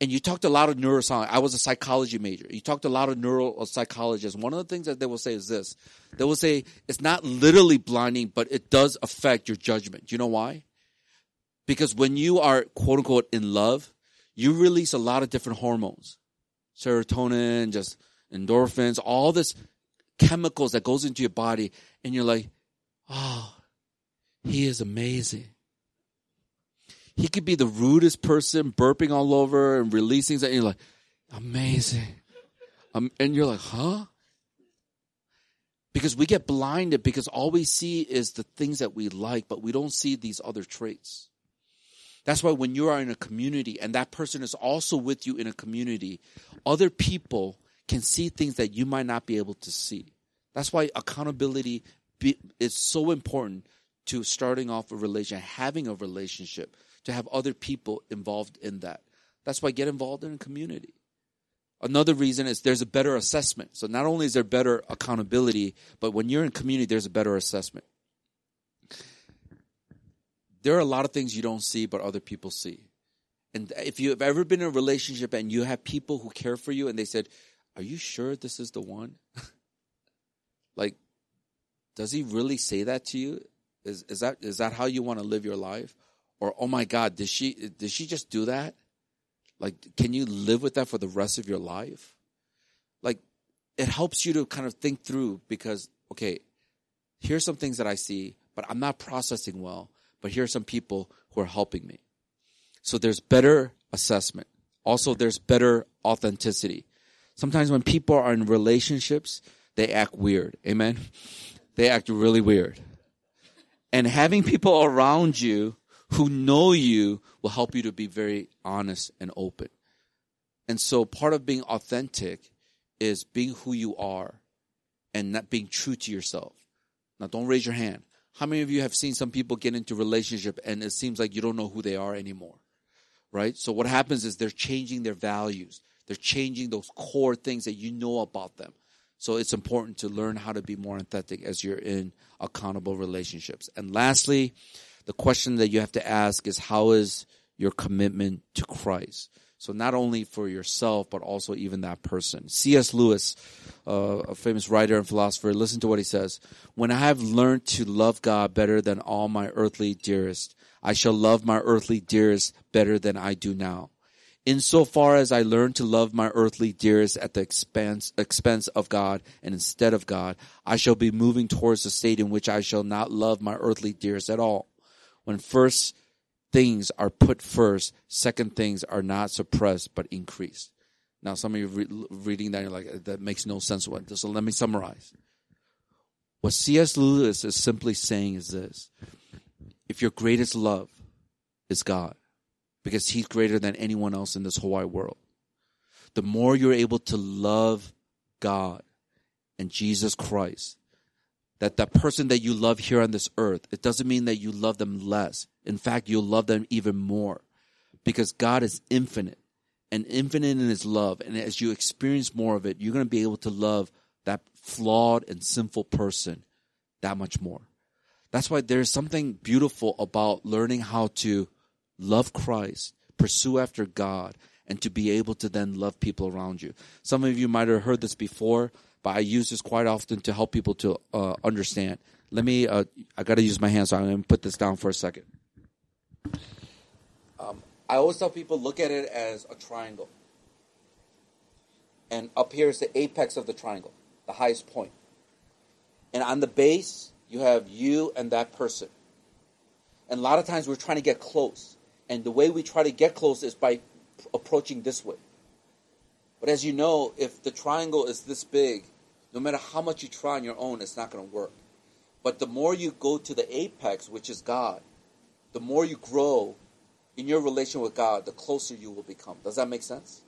[SPEAKER 2] and you talked a lot of neuroscience. I was a psychology major. You talked a lot of neuropsychologists. One of the things that they will say is this. They will say it's not literally blinding, but it does affect your judgment. You know why? Because when you are quote unquote in love, you release a lot of different hormones. Serotonin, just endorphins, all this chemicals that goes into your body and you're like, oh, he is amazing. He could be the rudest person, burping all over and releasing something. You're like, amazing. Um, and you're like, huh? Because we get blinded because all we see is the things that we like, but we don't see these other traits. That's why when you are in a community and that person is also with you in a community, other people can see things that you might not be able to see. That's why accountability be, is so important to starting off a relationship, having a relationship to have other people involved in that. That's why get involved in a community. Another reason is there's a better assessment. So not only is there better accountability, but when you're in community, there's a better assessment. There are a lot of things you don't see, but other people see. And if you've ever been in a relationship and you have people who care for you and they said, Are you sure this is the one? like, does he really say that to you? Is, is that is that how you want to live your life? or oh my god did she did she just do that Like, can you live with that for the rest of your life? Like, it helps you to kind of think through because, okay, here's some things that I see, but I'm not processing well. But here are some people who are helping me. So there's better assessment. Also, there's better authenticity. Sometimes when people are in relationships, they act weird. Amen. They act really weird. And having people around you who know you will help you to be very honest and open. And so part of being authentic is being who you are and not being true to yourself. Now don't raise your hand. How many of you have seen some people get into relationship and it seems like you don't know who they are anymore? Right? So what happens is they're changing their values. They're changing those core things that you know about them. So it's important to learn how to be more authentic as you're in accountable relationships. And lastly, the question that you have to ask is how is your commitment to Christ? So not only for yourself, but also even that person. C.S. Lewis, uh, a famous writer and philosopher, listen to what he says. When I have learned to love God better than all my earthly dearest, I shall love my earthly dearest better than I do now. Insofar as I learn to love my earthly dearest at the expense, expense of God and instead of God, I shall be moving towards a state in which I shall not love my earthly dearest at all. When first things are put first, second things are not suppressed but increased. Now, some of you re- reading that, you're like, that makes no sense. What? So let me summarize. What C.S. Lewis is simply saying is this if your greatest love is God, because He's greater than anyone else in this wide world, the more you're able to love God and Jesus Christ, that the person that you love here on this earth, it doesn't mean that you love them less. In fact, you'll love them even more because God is infinite and infinite in his love. And as you experience more of it, you're going to be able to love that flawed and sinful person that much more. That's why there's something beautiful about learning how to love Christ, pursue after God, and to be able to then love people around you. Some of you might have heard this before, but I use this quite often to help people to uh, understand. Let me, uh, I got to use my hands, so I'm going to put this down for a second. Um, I always tell people look at it as a triangle. And up here is the apex of the triangle, the highest point. And on the base, you have you and that person. And a lot of times we're trying to get close. And the way we try to get close is by approaching this way. But as you know, if the triangle is this big, no matter how much you try on your own, it's not going to work. But the more you go to the apex, which is God, the more you grow in your relation with God, the closer you will become. Does that make sense?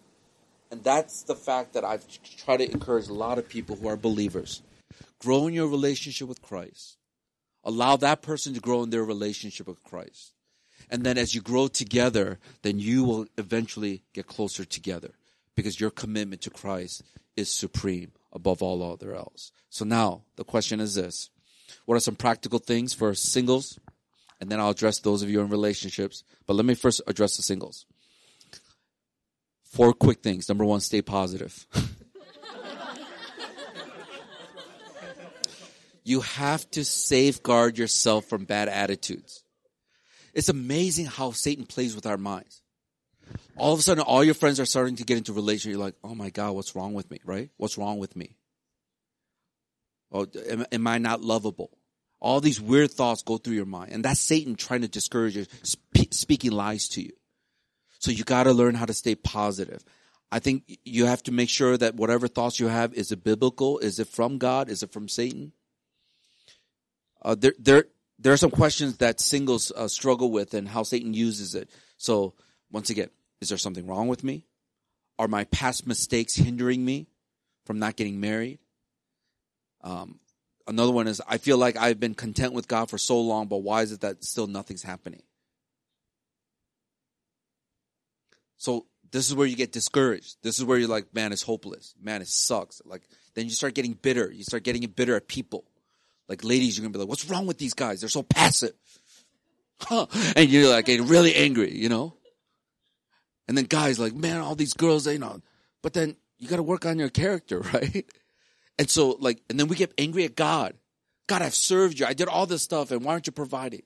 [SPEAKER 2] And that's the fact that I've tried to encourage a lot of people who are believers. Grow in your relationship with Christ. Allow that person to grow in their relationship with Christ. And then as you grow together, then you will eventually get closer together because your commitment to Christ is supreme above all other else. So now the question is this. What are some practical things for singles? And then I'll address those of you in relationships. But let me first address the singles. Four quick things. Number one, stay positive. you have to safeguard yourself from bad attitudes. It's amazing how Satan plays with our minds all of a sudden all your friends are starting to get into relation. You're like, oh my God, what's wrong with me, right? What's wrong with me? Oh, am, am I not lovable? All these weird thoughts go through your mind. And that's Satan trying to discourage you, spe- speaking lies to you. So you got to learn how to stay positive. I think you have to make sure that whatever thoughts you have, is it biblical? Is it from God? Is it from Satan? Uh, there, there, there are some questions that singles uh, struggle with and how Satan uses it. So once again, is there something wrong with me? Are my past mistakes hindering me from not getting married? Um, another one is I feel like I've been content with God for so long, but why is it that still nothing's happening? So this is where you get discouraged. This is where you're like, man, it's hopeless. Man, it sucks. Like then you start getting bitter. You start getting bitter at people. Like ladies, you're gonna be like, what's wrong with these guys? They're so passive. And you're like getting really angry, you know? And then guys like, man, all these girls, they know. But then you got to work on your character, right? And so like, and then we get angry at God. God, I've served you. I did all this stuff and why aren't you providing?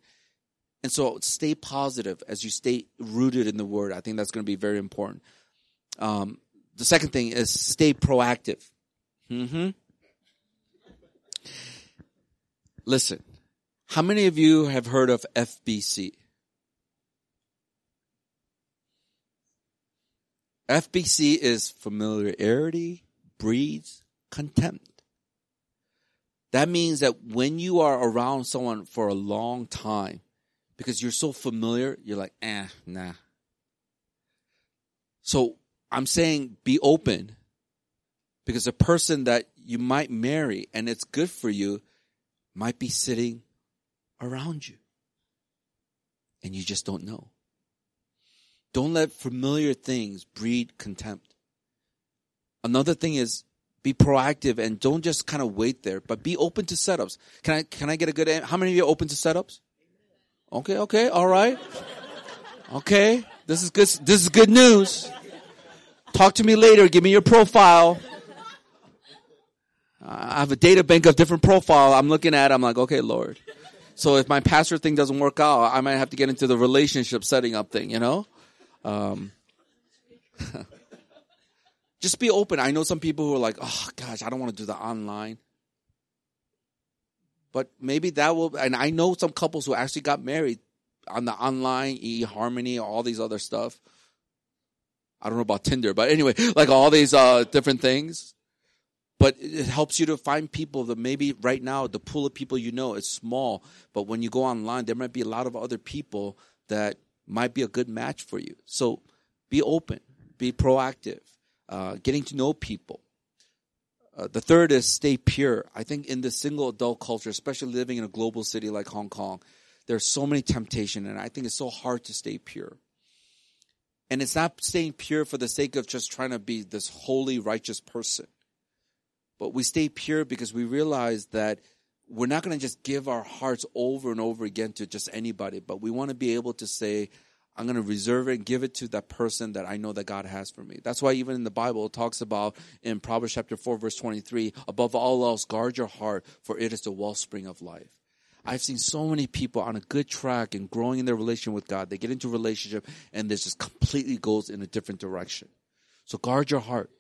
[SPEAKER 2] And so stay positive as you stay rooted in the word. I think that's going to be very important. Um, the second thing is stay proactive. Mm-hmm. Listen, how many of you have heard of FBC? FBC is familiarity breeds contempt. That means that when you are around someone for a long time, because you're so familiar, you're like, eh, nah. So I'm saying be open because the person that you might marry and it's good for you might be sitting around you and you just don't know. Don't let familiar things breed contempt. Another thing is be proactive and don't just kind of wait there, but be open to setups. Can I, can I get a good, how many of you are open to setups? Okay, okay, all right. Okay, this is good, this is good news. Talk to me later, give me your profile. I have a data bank of different profile I'm looking at. I'm like, okay, Lord. So if my pastor thing doesn't work out, I might have to get into the relationship setting up thing, you know? Um, just be open. I know some people who are like, oh gosh, I don't want to do the online. But maybe that will, and I know some couples who actually got married on the online, eHarmony, all these other stuff. I don't know about Tinder, but anyway, like all these uh, different things. But it helps you to find people that maybe right now the pool of people you know is small, but when you go online, there might be a lot of other people that might be a good match for you. So be open, be proactive, uh, getting to know people. Uh, the third is stay pure. I think in the single adult culture, especially living in a global city like Hong Kong, there's so many temptation, and I think it's so hard to stay pure. And it's not staying pure for the sake of just trying to be this holy, righteous person. But we stay pure because we realize that we're not going to just give our hearts over and over again to just anybody, but we want to be able to say, I'm going to reserve it and give it to that person that I know that God has for me. That's why even in the Bible it talks about in Proverbs chapter 4 verse 23, above all else guard your heart for it is the wellspring of life. I've seen so many people on a good track and growing in their relation with God. They get into a relationship and this just completely goes in a different direction. So guard your heart.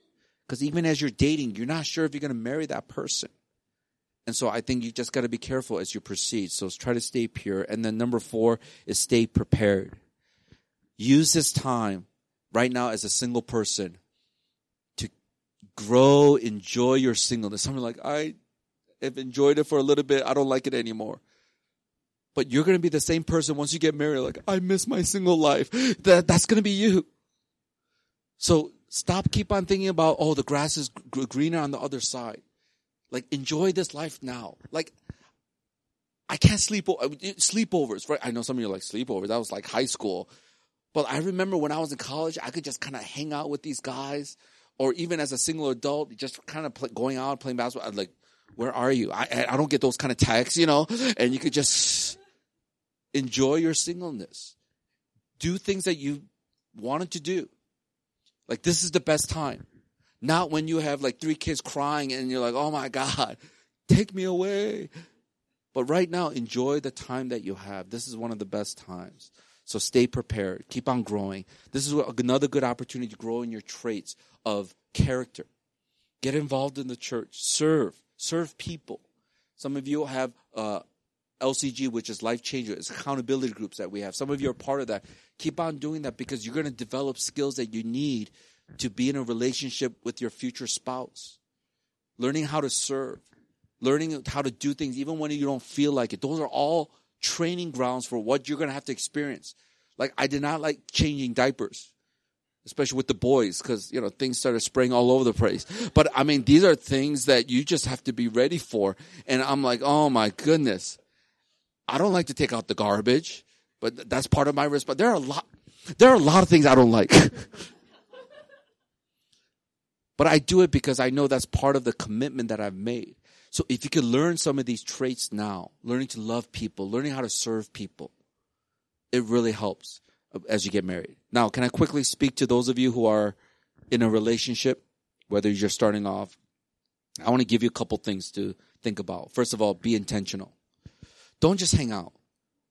[SPEAKER 2] Because even as you're dating, you're not sure if you're going to marry that person. And so I think you just got to be careful as you proceed. So try to stay pure. And then number four is stay prepared. Use this time right now as a single person to grow, enjoy your singleness. Something like, I have enjoyed it for a little bit. I don't like it anymore. But you're going to be the same person once you get married. Like, I miss my single life. That, that's going to be you. So Stop, keep on thinking about, oh, the grass is greener on the other side. Like, enjoy this life now. Like, I can't sleep, over sleepovers, right? I know some of you like, sleepovers. That was like high school. But I remember when I was in college, I could just kind of hang out with these guys, or even as a single adult, just kind of going out playing basketball. I'd like, where are you? I, I don't get those kind of texts, you know, and you could just enjoy your singleness. Do things that you wanted to do. Like this is the best time. Not when you have like three kids crying and you're like, oh my God, take me away. But right now, enjoy the time that you have. This is one of the best times. So stay prepared. Keep on growing. This is another good opportunity to grow in your traits of character. Get involved in the church. Serve. Serve people. Some of you have uh, LCG, which is life changer. It's accountability groups that we have. Some of you are part of that. Keep on doing that because you're going to develop skills that you need to be in a relationship with your future spouse. Learning how to serve, learning how to do things even when you don't feel like it. Those are all training grounds for what you're going to have to experience. Like I did not like changing diapers, especially with the boys, because you know things started spraying all over the place. But I mean, these are things that you just have to be ready for. And I'm like, oh my goodness, I don't like to take out the garbage, but that's part of my risk. But there are a lot, there are a lot of things I don't like. but I do it because I know that's part of the commitment that I've made. So if you could learn some of these traits now, learning to love people, learning how to serve people, it really helps uh, as you get married. Now, can I quickly speak to those of you who are in a relationship, whether you're starting off? I want to give you a couple things to think about. First of all, be intentional. Don't just hang out.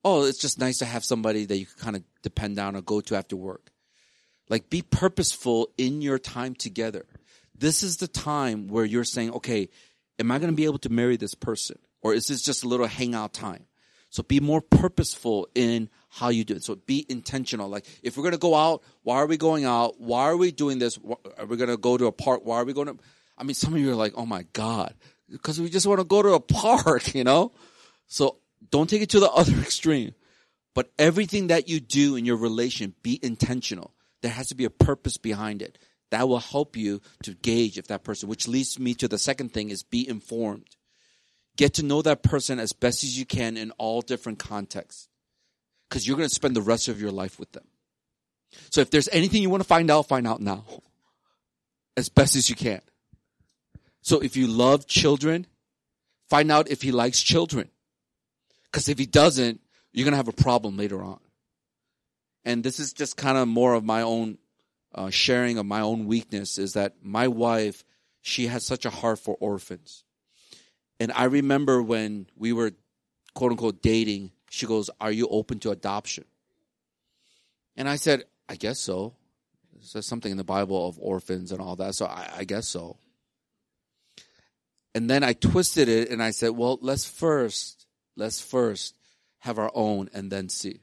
[SPEAKER 2] oh, it's just nice to have somebody that you can kind of depend on or go to after work. Like be purposeful in your time together. This is the time where you're saying, okay, am I going to be able to marry this person? Or is this just a little hangout time? So be more purposeful in how you do it. So be intentional. Like if we're going to go out, why are we going out? Why are we doing this? Are we going to go to a park? Why are we going to? I mean, some of you are like, oh my God, because we just want to go to a park, you know? So don't take it to the other extreme. But everything that you do in your relation, be intentional. There has to be a purpose behind it. That will help you to gauge if that person, which leads me to the second thing is be informed. Get to know that person as best as you can in all different contexts. Because you're going to spend the rest of your life with them. So if there's anything you want to find out, find out now. As best as you can. So if you love children, find out if he likes children. Because if he doesn't, you're going to have a problem later on. And this is just kind of more of my own uh, sharing of my own weakness is that my wife, she has such a heart for orphans. And I remember when we were quote unquote dating, she goes, Are you open to adoption? And I said, I guess so. There's something in the Bible of orphans and all that, so I, I guess so. And then I twisted it and I said, Well, let's first, let's first have our own and then see.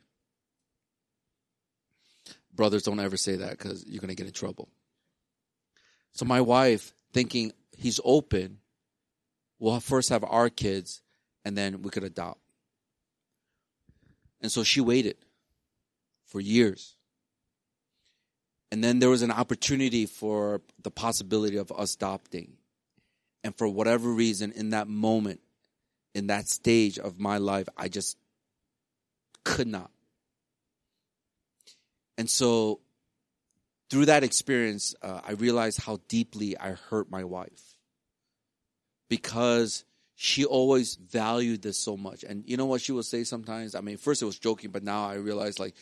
[SPEAKER 2] Brothers, don't ever say that because you're going to get in trouble. So my wife, thinking he's open, we'll first have our kids and then we could adopt. And so she waited for years. And then there was an opportunity for the possibility of us adopting. And for whatever reason, in that moment, in that stage of my life, I just could not. And so through that experience, uh, I realized how deeply I hurt my wife because she always valued this so much. And you know what she would say sometimes? I mean, first it was joking, but now I realize like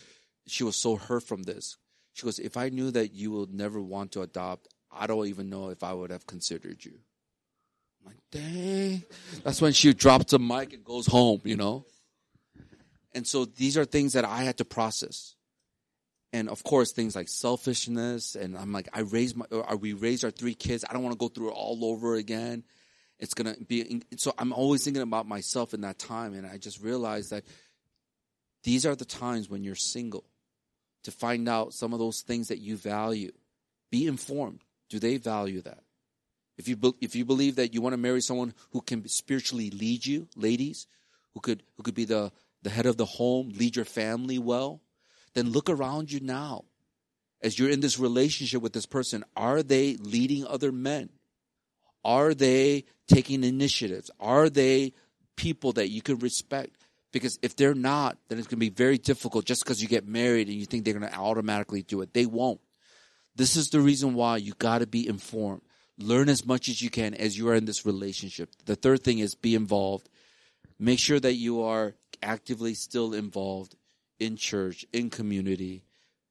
[SPEAKER 2] she was so hurt from this. She goes, if I knew that you would never want to adopt, I don't even know if I would have considered you. I'm like, dang. That's when she drops the mic and goes home, you know? And so these are things that I had to process. And of course things like selfishness and i'm like i raised my or we raised our three kids. I don't want to go through it all over again. It's gonna be so i'm always thinking about myself in that time and i just realized that these are the times when you're single to find out some of those things that you value. Be informed. Do they value that if you be, if you believe that you want to marry someone who can spiritually lead you ladies who could who could be the the head of the home lead your family well then look around you now. As you're in this relationship with this person, are they leading other men? Are they taking initiatives? Are they people that you can respect? Because if they're not, then it's going to be very difficult just because you get married and you think they're going to automatically do it. They won't. This is the reason why you got to be informed. Learn as much as you can as you are in this relationship. The third thing is be involved. Make sure that you are actively still involved in church, in community.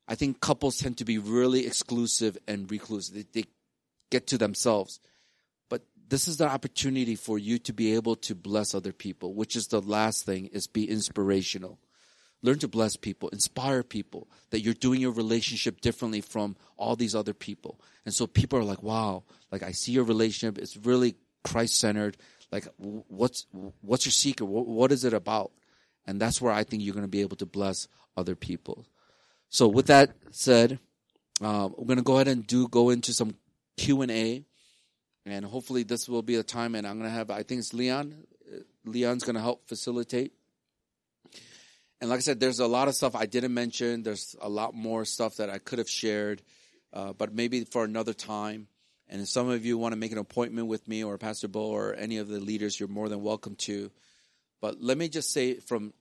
[SPEAKER 2] I think couples tend to be really exclusive and reclusive. They, they get to themselves. But this is the opportunity for you to be able to bless other people, which is the last thing is be inspirational. Learn to bless people, inspire people that you're doing your relationship differently from all these other people. And so people are like, wow, like I see your relationship. It's really Christ centered. Like what's, what's your secret? what, what is it about? And that's where I think you're going to be able to bless other people. So with that said, uh, we're going to go ahead and do go into some Q and A, and hopefully this will be a time. And I'm going to have I think it's Leon. Leon's going to help facilitate. And like I said, there's a lot of stuff I didn't mention. There's a lot more stuff that I could have shared, uh, but maybe for another time. And if some of you want to make an appointment with me or Pastor Bo or any of the leaders, you're more than welcome to. But let me just say from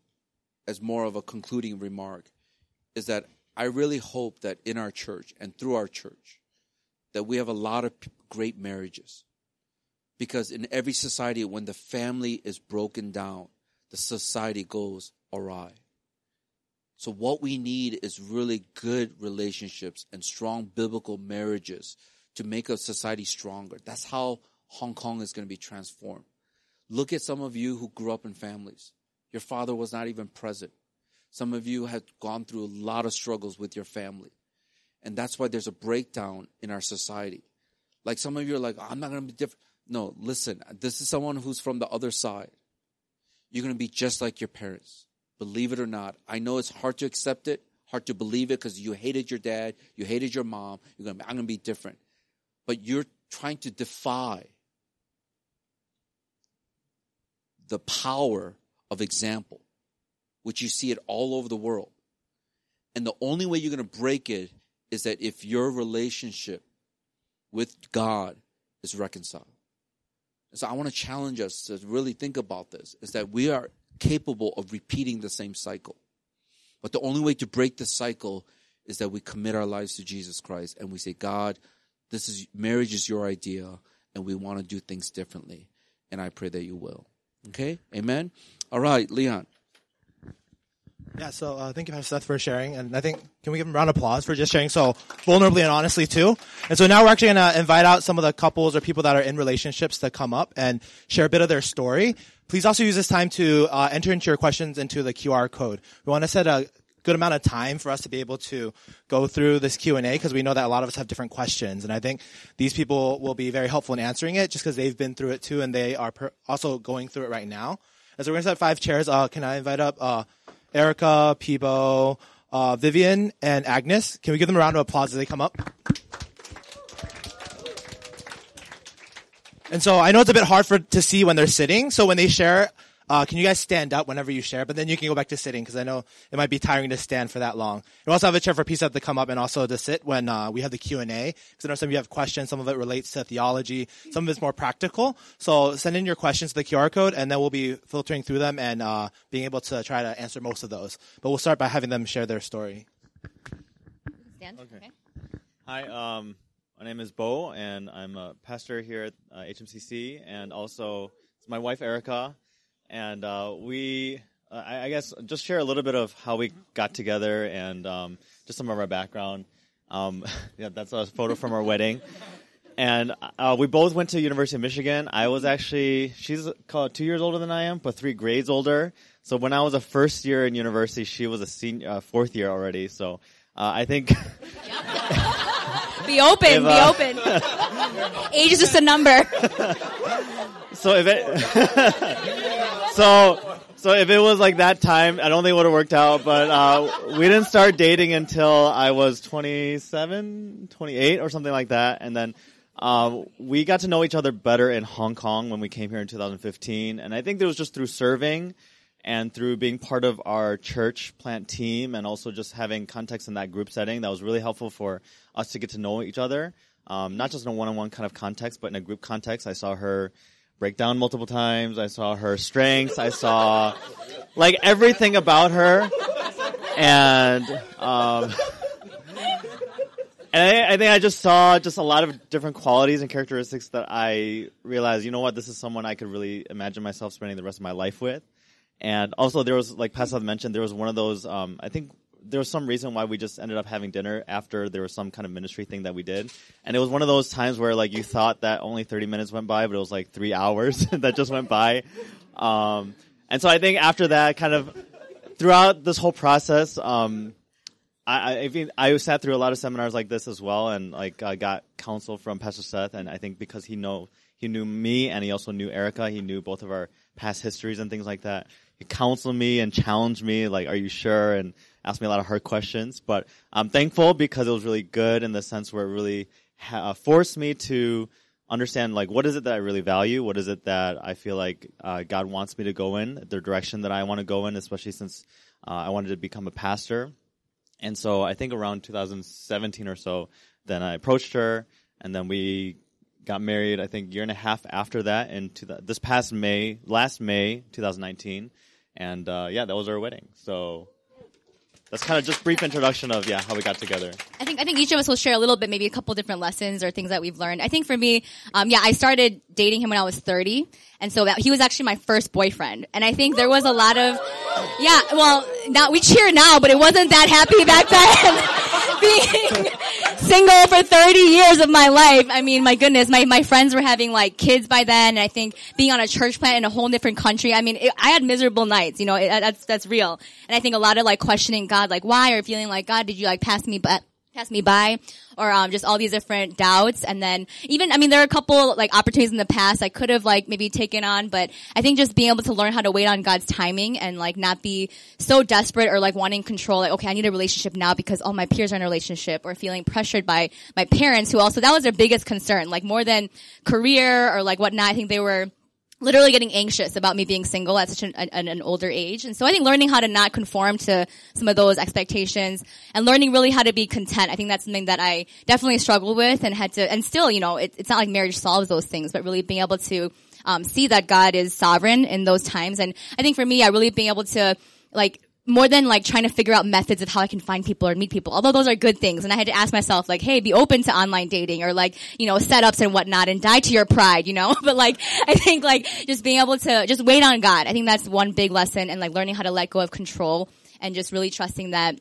[SPEAKER 2] as more of a concluding remark is that I really hope that in our church and through our church that we have a lot of great marriages. Because in every society when the family is broken down, the society goes awry. So what we need is really good relationships and strong biblical marriages to make a society stronger. That's how Hong Kong is going to be transformed. Look at some of you who grew up in families. Your father was not even present. Some of you have gone through a lot of struggles with your family. And that's why there's a breakdown in our society. Like some of you are like, I'm not going to be different. No, listen, this is someone who's from the other side. You're going to be just like your parents. Believe it or not. I know it's hard to accept it, hard to believe it because you hated your dad, you hated your mom. You're to I'm going to be different. But you're trying to defy the power of example, which you see it all over the world. And the only way you're going to break it is that if your relationship with God is reconciled. And so I want to challenge us to really think about this is that we are capable of repeating the same cycle. But the only way to break the cycle is that we commit our lives to Jesus Christ and we say, God, this is marriage is your idea and we want to do things differently. And I pray that you will. Okay? Amen. All right, Leon.
[SPEAKER 3] Yeah, so uh, thank you, Pastor Seth, for sharing. And I think, can we give him a round of applause for just sharing so vulnerably and honestly, too? And so now we're actually going to invite out some of the couples or people that are in relationships to come up and share a bit of their story. Please also use this time to uh, enter into your questions into the QR code. We want to set a good amount of time for us to be able to go through this Q&A because we know that a lot of us have different questions. And I think these people will be very helpful in answering it just because they've been through it too and they are per- also going through it right now. And so we're going to set five chairs. Uh, can I invite up uh, Erica, Peebo, uh, Vivian, and Agnes. Can we give them a round of applause as they come up? And so I know it's a bit hard for to see when they're sitting. So when they share, uh, can you guys stand up whenever you share? But then you can go back to sitting because I know it might be tiring to stand for that long. We also have a chair for Pisa to come up and also to sit when uh, we have the Q and A. Because I know some of you have questions. Some of it relates to theology. Some of it's more practical. So send in your questions to the QR code, and then we'll be filtering through them and uh, being able to try to answer most of those. But we'll start by having them share their story.
[SPEAKER 4] Stand.
[SPEAKER 5] Okay.
[SPEAKER 4] Okay.
[SPEAKER 5] Hi, um, my name is Bo, and I'm a pastor here at uh, HMCC, and also it's my wife Erica, and uh, we, uh, I, I guess, just share a little bit of how we got together and um, just some of our background. Um, yeah, that's a photo from our wedding, and uh, we both went to University of Michigan. I was actually she's two years older than I am, but three grades older. So when I was a first year in university, she was a senior, uh, fourth year already. So uh, I think.
[SPEAKER 4] Be open.
[SPEAKER 5] If,
[SPEAKER 4] be
[SPEAKER 5] uh,
[SPEAKER 4] open. Age is just a number.
[SPEAKER 5] So if it, so, so if it was like that time, I don't think it would have worked out, but, uh, we didn't start dating until I was 27, 28 or something like that. And then, um, we got to know each other better in Hong Kong when we came here in 2015. And I think it was just through serving and through being part of our church plant team and also just having context in that group setting that was really helpful for us to get to know each other. Um, not just in a one-on-one kind of context, but in a group context. I saw her break down multiple times. I saw her strengths. I saw like everything about her. And, um, and I, I think I just saw just a lot of different qualities and characteristics that I realized, you know what, this is someone I could really imagine myself spending the rest of my life with. And also there was, like Pascal mentioned, there was one of those, um, I think there was some reason why we just ended up having dinner after there was some kind of ministry thing that we did. And it was one of those times where like you thought that only 30 minutes went by, but it was like three hours that just went by. Um, and so I think after that kind of throughout this whole process, um, I, I I sat through a lot of seminars like this as well, and like I got counsel from Pastor Seth, and I think because he know he knew me and he also knew Erica, he knew both of our past histories and things like that. He counseled me and challenge me, like, "Are you sure?" and ask me a lot of hard questions. But I'm thankful because it was really good in the sense where it really ha- forced me to understand like what is it that I really value, what is it that I feel like uh, God wants me to go in, the direction that I want to go in, especially since uh, I wanted to become a pastor. And so I think around 2017 or so, then I approached her, and then we got married. I think year and a half after that, the, this past May, last May 2019, and uh, yeah, that was our wedding. So that's kind of just brief introduction of yeah how we got together.
[SPEAKER 4] I think I think each of us will share a little bit, maybe a couple different lessons or things that we've learned. I think for me, um, yeah, I started dating him when I was 30, and so that, he was actually my first boyfriend. And I think there was a lot of, yeah, well, now we cheer now, but it wasn't that happy back then. Being single for 30 years of my life. I mean, my goodness, my, my friends were having like kids by then. And I think being on a church plant in a whole different country, I mean, it, I had miserable nights, you know, it, that's, that's real. And I think a lot of like questioning God, like why, or feeling like, God, did you like pass me, but pass me by or um, just all these different doubts. And then even i mean there are a couple like opportunities in the past i could have like maybe taken on but i think just being able to learn how to wait on god's timing and like not be so desperate or like wanting control like okay i need a relationship now because all my peers are in a relationship or feeling pressured by my parents who also that was their biggest concern like more than career or like whatnot. I think they were literally getting anxious about me being single at such an, an, an, older age. And so I think learning how to not conform to some of those expectations and learning really how to be content. I think that's something that I definitely struggled with and had to, and still, you know, it, it's not like marriage solves those things, but really being able to um, see that God is sovereign in those times. And I think for me, I really being able to like more than like trying to figure out methods of how I can find people or meet people, although those are good things. And I had to ask myself like, hey, be open to online dating or like, you know, setups and whatnot and die to your pride, you know? but like, I think like just being able to just wait on God. I think that's one big lesson and like learning how to let go of control and just really trusting that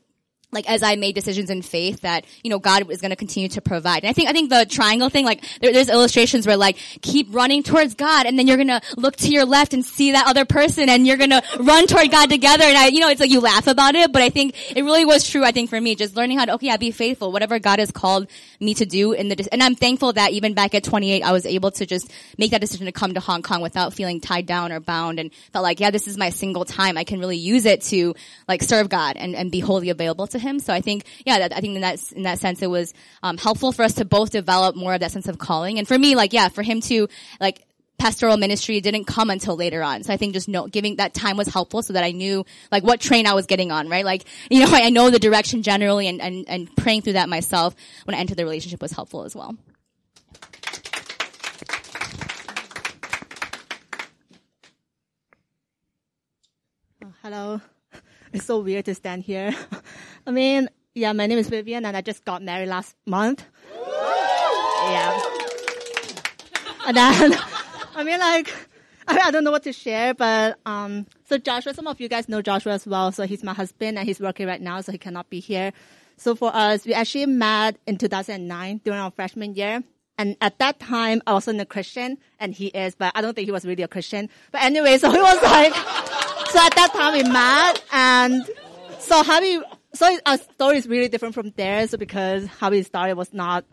[SPEAKER 4] like as I made decisions in faith that you know God is going to continue to provide. And I think I think the triangle thing, like there, there's illustrations where like keep running towards God, and then you're gonna look to your left and see that other person, and you're gonna run toward God together. And I, you know, it's like you laugh about it, but I think it really was true. I think for me, just learning how to okay, yeah, be faithful, whatever God has called me to do in the. And I'm thankful that even back at 28, I was able to just make that decision to come to Hong Kong without feeling tied down or bound, and felt like yeah, this is my single time. I can really use it to like serve God and and be wholly available to Him. So I think, yeah, that, I think in that, in that sense, it was, um, helpful for us to both develop more of that sense of calling. And for me, like, yeah, for him to, like, pastoral ministry didn't come until later on. So I think just giving that time was helpful so that I knew like what train I was getting on, right? Like, you know, I know the direction generally and, and, and praying through that myself when I entered the relationship was helpful as well.
[SPEAKER 6] hello. It's so weird to stand here. I mean, yeah, my name is Vivian and I just got married last month. Yeah. And then, I mean, like, I, mean, I don't know what to share, but, um, so Joshua, some of you guys know Joshua as well. So he's my husband and he's working right now, so he cannot be here. So for us, we actually met in 2009 during our freshman year. And at that time, I wasn't a Christian, and he is, but I don't think he was really a Christian. But anyway, so he was like, so at that time we met, and so we, so our story is really different from theirs because how we started was not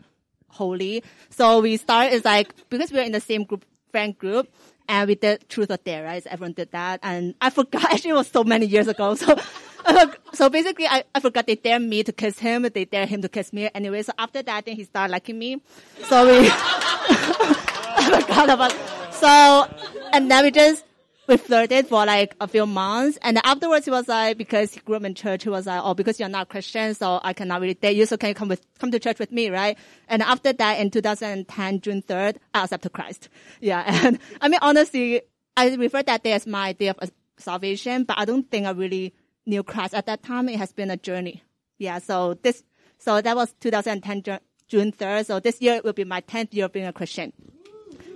[SPEAKER 6] holy. So we started is like, because we were in the same group, friend group, and we did truth or dare, right? So everyone did that. And I forgot, actually it was so many years ago. So, so basically I, I forgot they dared me to kiss him, they dared him to kiss me anyway. So after that, I think he started liking me. So we, I forgot about, so, and then we just, we flirted for like a few months. And afterwards he was like, because he grew up in church, he was like, oh, because you're not Christian, so I cannot really date you, so can you come with, come to church with me, right? And after that, in 2010, June 3rd, I accepted Christ. Yeah. And I mean, honestly, I refer that day as my day of salvation, but I don't think I really knew Christ at that time. It has been a journey. Yeah. So this, so that was 2010, June 3rd. So this year will be my 10th year of being a Christian.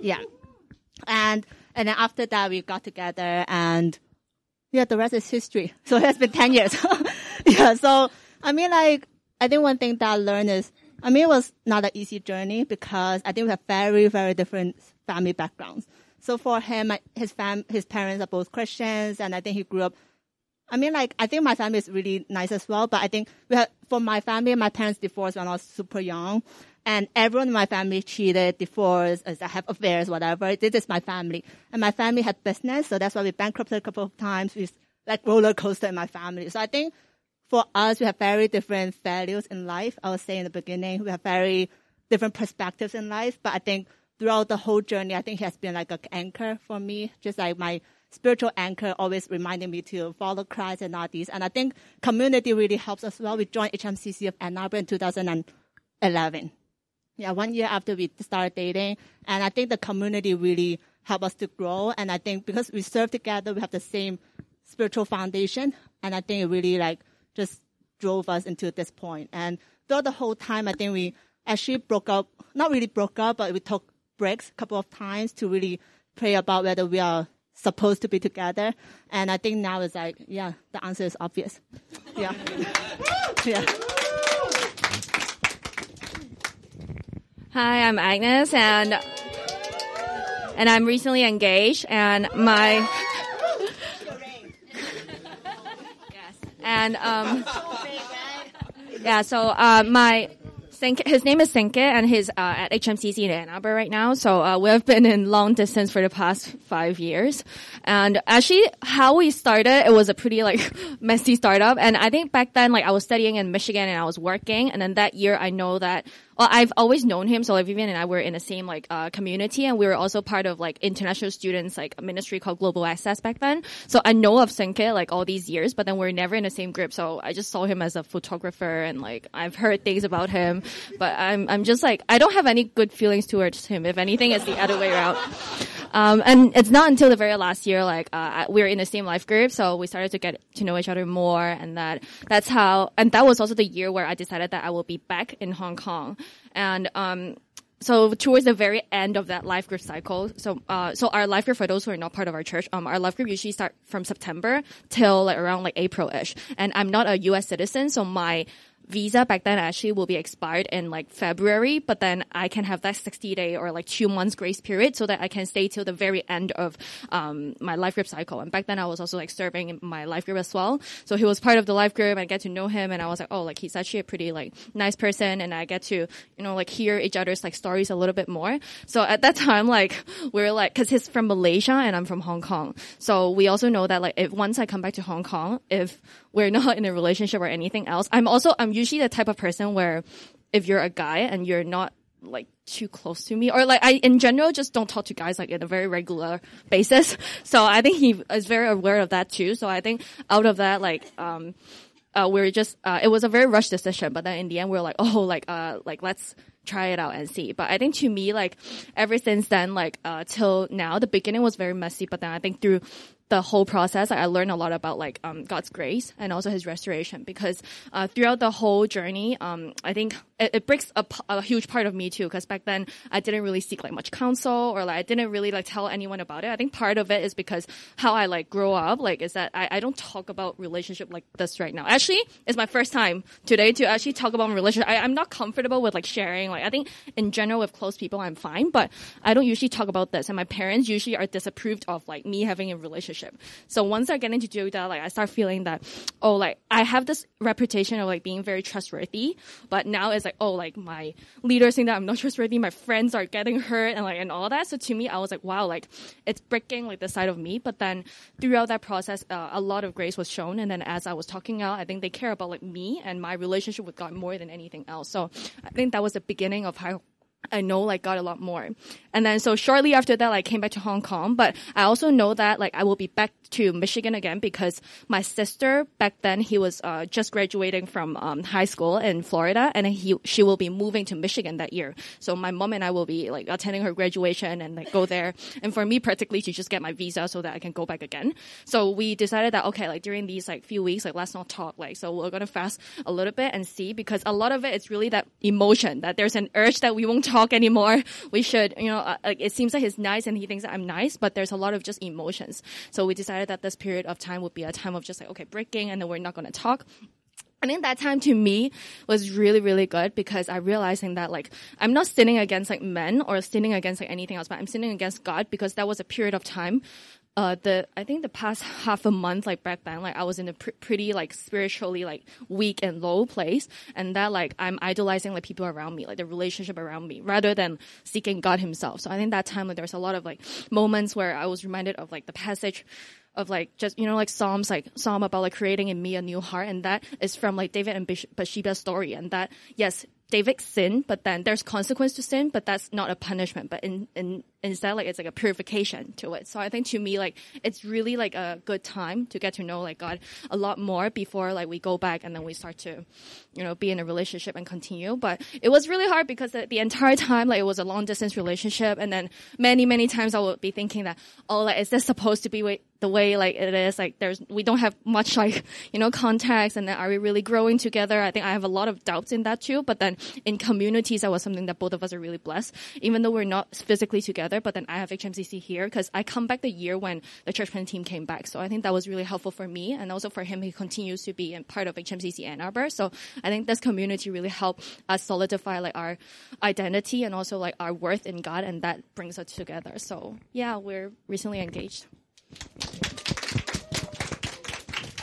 [SPEAKER 6] Yeah. And and then after that, we got together and yeah, the rest is history. So it has been 10 years. yeah. So, I mean, like, I think one thing that I learned is, I mean, it was not an easy journey because I think we have very, very different family backgrounds. So for him, his fam, his parents are both Christians and I think he grew up I mean, like, I think my family is really nice as well, but I think we have, for my family, my parents divorced when I was super young and everyone in my family cheated, divorced, I have affairs, whatever. This is my family. And my family had business, so that's why we bankrupted a couple of times. We like roller coaster in my family. So I think for us, we have very different values in life. I was saying in the beginning, we have very different perspectives in life, but I think throughout the whole journey, I think he has been like an anchor for me, just like my spiritual anchor always reminding me to follow Christ and all these. And I think community really helps as well. We joined HMCC of Ann Arbor in 2011 yeah, one year after we started dating. And I think the community really helped us to grow. And I think because we serve together, we have the same spiritual foundation. And I think it really like just drove us into this point. And throughout the whole time, I think we actually broke up, not really broke up, but we took breaks a couple of times to really pray about whether we are supposed to be together. And I think now it's like, yeah, the answer is obvious. Yeah. yeah.
[SPEAKER 7] Hi, I'm Agnes and and I'm recently engaged and my yes and um yeah so uh my his name is Senke and he's uh, at HMCC in Ann Arbor right now. So uh, we've been in long distance for the past five years. And actually, how we started, it was a pretty like messy startup. And I think back then, like I was studying in Michigan and I was working. And then that year, I know that well, I've always known him. So like Vivian and I were in the same like uh, community, and we were also part of like international students like a ministry called Global Access back then. So I know of Senke like all these years, but then we're never in the same group. So I just saw him as a photographer, and like I've heard things about him, but I'm I'm just like I don't have any good feelings towards him. If anything, it's the other way around. Um, and it's not until the very last year, like, uh, we were in the same life group, so we started to get to know each other more, and that, that's how, and that was also the year where I decided that I will be back in Hong Kong. And, um, so towards the very end of that life group cycle, so uh, so our life group for those who are not part of our church, um, our life group usually start from September till like around like April ish. And I'm not a U.S. citizen, so my visa back then actually will be expired in like February, but then I can have that 60 day or like two months grace period so that I can stay till the very end of um, my life group cycle. And back then I was also like serving in my life group as well. So he was part of the life group and I get to know him and I was like, oh, like he's actually a pretty like nice person and I get to, you know, like hear each other's like stories a little bit more. So at that time, like we are like, cause he's from Malaysia and I'm from Hong Kong. So we also know that like if once I come back to Hong Kong, if we're not in a relationship or anything else, I'm also, I'm usually the type of person where if you're a guy and you're not like too close to me or like I in general just don't talk to guys like in a very regular basis. So I think he is very aware of that too. So I think out of that like um uh, we're just uh, it was a very rushed decision, but then in the end we are like oh like uh like let's try it out and see. But I think to me like ever since then like uh till now the beginning was very messy, but then I think through the whole process, I learned a lot about like um, God's grace and also His restoration. Because uh, throughout the whole journey, um, I think it, it breaks a, a, huge part of me too. Because back then, I didn't really seek like much counsel or like I didn't really like tell anyone about it. I think part of it is because how I like grow up, like is that I, I don't talk about relationship like this right now. Actually, it's my first time today to actually talk about relationship. I, I'm not comfortable with like sharing. Like I think in general with close people, I'm fine, but I don't usually talk about this. And my parents usually are disapproved of like me having a relationship So once I get into that, like I start feeling that, oh, like I have this reputation of like being very trustworthy, but now it's like, oh, like my leaders think that I'm not trustworthy, my friends are getting hurt and like and all that. So to me, I was like, wow, like it's breaking like the side of me. But then throughout that process, uh, a lot of grace was shown. And then as I was talking out, I think they care about like me and my relationship with God more than anything else. So I think that was the beginning of how I know like got a lot more. And then so shortly after that, I came back to Hong Kong, but I also know that like I will be back to Michigan again because my sister back then he was uh, just graduating from um, high school in Florida, and he she will be moving to Michigan that year. So my mom and I will be like attending her graduation and like go there. And for me, practically to just get my visa so that I can go back again. So we decided that okay, like during these like few weeks, like let's not talk. Like so we're gonna fast a little bit and see because a lot of it is really that emotion that there's an urge that we won't talk anymore. We should, you know, uh, like it seems like he's nice and he thinks that I'm nice, but there's a lot of just emotions. So we decided that this period of time would be a time of just like, okay, breaking and then we're not going to talk. I think that time to me was really, really good because I realizing that like I'm not sinning against like men or sinning against like anything else, but I'm sinning against God because that was a period of time uh, the I think the past half a month, like back then, like I was in a pr- pretty like spiritually like weak and low place, and that like I'm idolizing like people around me, like the relationship around me, rather than seeking God Himself. So I think that time like there's a lot of like moments where I was reminded of like the passage of like just you know like psalms like psalm about like creating in me a new heart. And that is from like david and bathsheba's story. And that yes david sinned but then there's consequence to sin but that's not a punishment. But in in instead like it's like a purification to it. So i think to me like it's really like a good time to get to know like god a lot more before like we go back and then we start to you know be in a relationship and continue. But it was really hard because the, the entire time like it was a long distance relationship. And then many many times i would be thinking that oh like is this supposed to be the way like it is, like there's, we don't have much like, you know, contacts and then are we really growing together? I think I have a lot of doubts in that too. But then in communities, that was something that both of us are really blessed, even though we're not physically together. But then I have HMCC here because I come back the year when the church planting team came back. So I think that was really helpful for me and also for him. He continues to be in part of HMCC Ann Arbor. So I think this community really helped us solidify like our identity and also like our worth in God. And that brings us together. So yeah, we're recently engaged.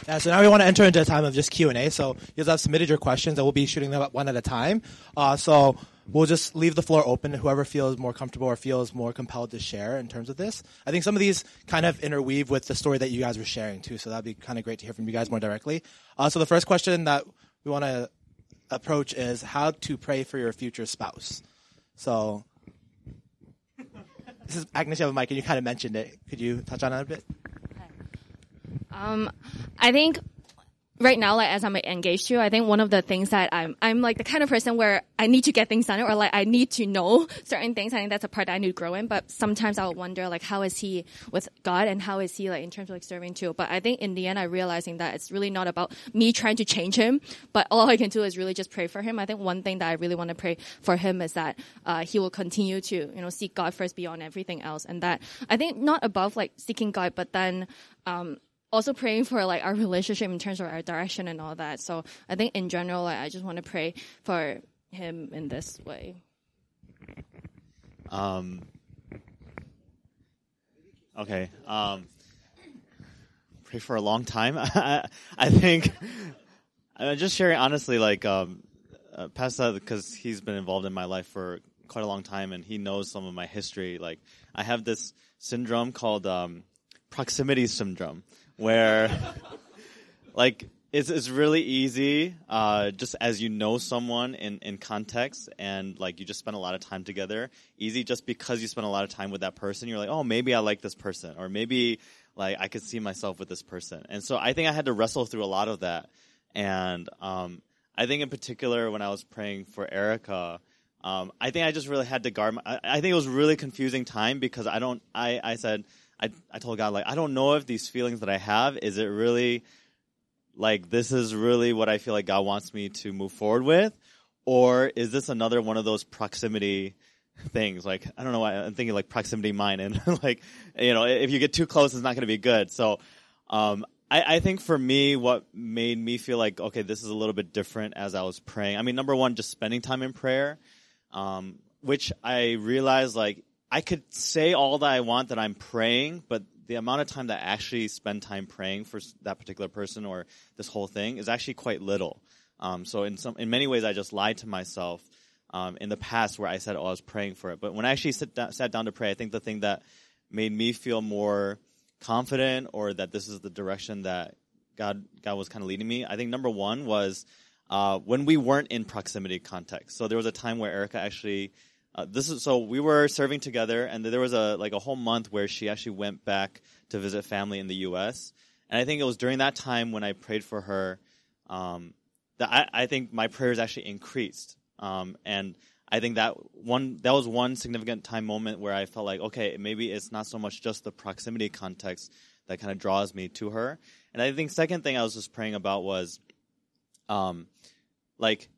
[SPEAKER 3] Yeah, so now we want to enter into a time of just Q and A. So you guys have submitted your questions, and we'll be shooting them up one at a time. Uh, so we'll just leave the floor open. to Whoever feels more comfortable or feels more compelled to share in terms of this. I think some of these kind of interweave with the story that you guys were sharing too. So that'd be kind of great to hear from you guys more directly. Uh, so the first question that we want to approach is how to pray for your future spouse. So this is Agnes. You have a mic, and you kind of mentioned it. Could you touch on that a bit?
[SPEAKER 7] Um, I think right now, like as I'm engaged to, I think one of the things that I'm, I'm like the kind of person where I need to get things done or like I need to know certain things. I think that's a part that I need to grow in. But sometimes I'll wonder like how is he with God and how is he like in terms of like serving too. But I think in the end, I'm realizing that it's really not about me trying to change him, but all I can do is really just pray for him. I think one thing that I really want to pray for him is that uh, he will continue to you know seek God first beyond everything else, and that I think not above like seeking God, but then. Um, also praying for like our relationship in terms of our direction and all that. So I think in general, like, I just want to pray for him in this way.
[SPEAKER 5] Um, okay. Um, pray for a long time. I I think I'm just sharing honestly, like um, uh, because he's been involved in my life for quite a long time, and he knows some of my history. Like I have this syndrome called um, proximity syndrome, where like it's it's really easy uh, just as you know someone in in context and like you just spend a lot of time together. Easy just because you spend a lot of time with that person you're like oh maybe i like this person or maybe like i could see myself with this person. And so i think i had to wrestle through a lot of that. And um, i think in particular when i was praying for erica um, i think i just really had to guard my, I, I think it was really confusing time because i don't i i said I, I told God, like, I don't know if these feelings that I have, is it really, like, this is really what I feel like God wants me to move forward with? Or is this another one of those proximity things? Like, I don't know why I'm thinking like proximity mine and like, you know, if you get too close, it's not going to be good. So, um, I, I think for me, what made me feel like, okay, this is a little bit different as I was praying. I mean, number one, just spending time in prayer, um, which I realized like I could say all that I want that I'm praying, but the amount of time that I actually spend time praying for that particular person or this whole thing is actually quite little. Um, so in some, in many ways, I just lied to myself um, in the past where I said, "Oh, I was praying for it." But when I actually down, sat down to pray, I think the thing that made me feel more confident or that this is the direction that God God was kind of leading me. I think number one was uh, when we weren't in proximity context. So there was a time where Erica actually uh, this is so we were serving together, and there was a like a whole month where she actually went back to visit family in the U.S. And I think it was during that time when I prayed for her um, that I, I, think my prayers actually increased. Um, and I think that one that was one significant time moment where I felt like okay, maybe it's not so much just the proximity context that kind of draws me to her. And I think second thing I was just praying about was, um, like,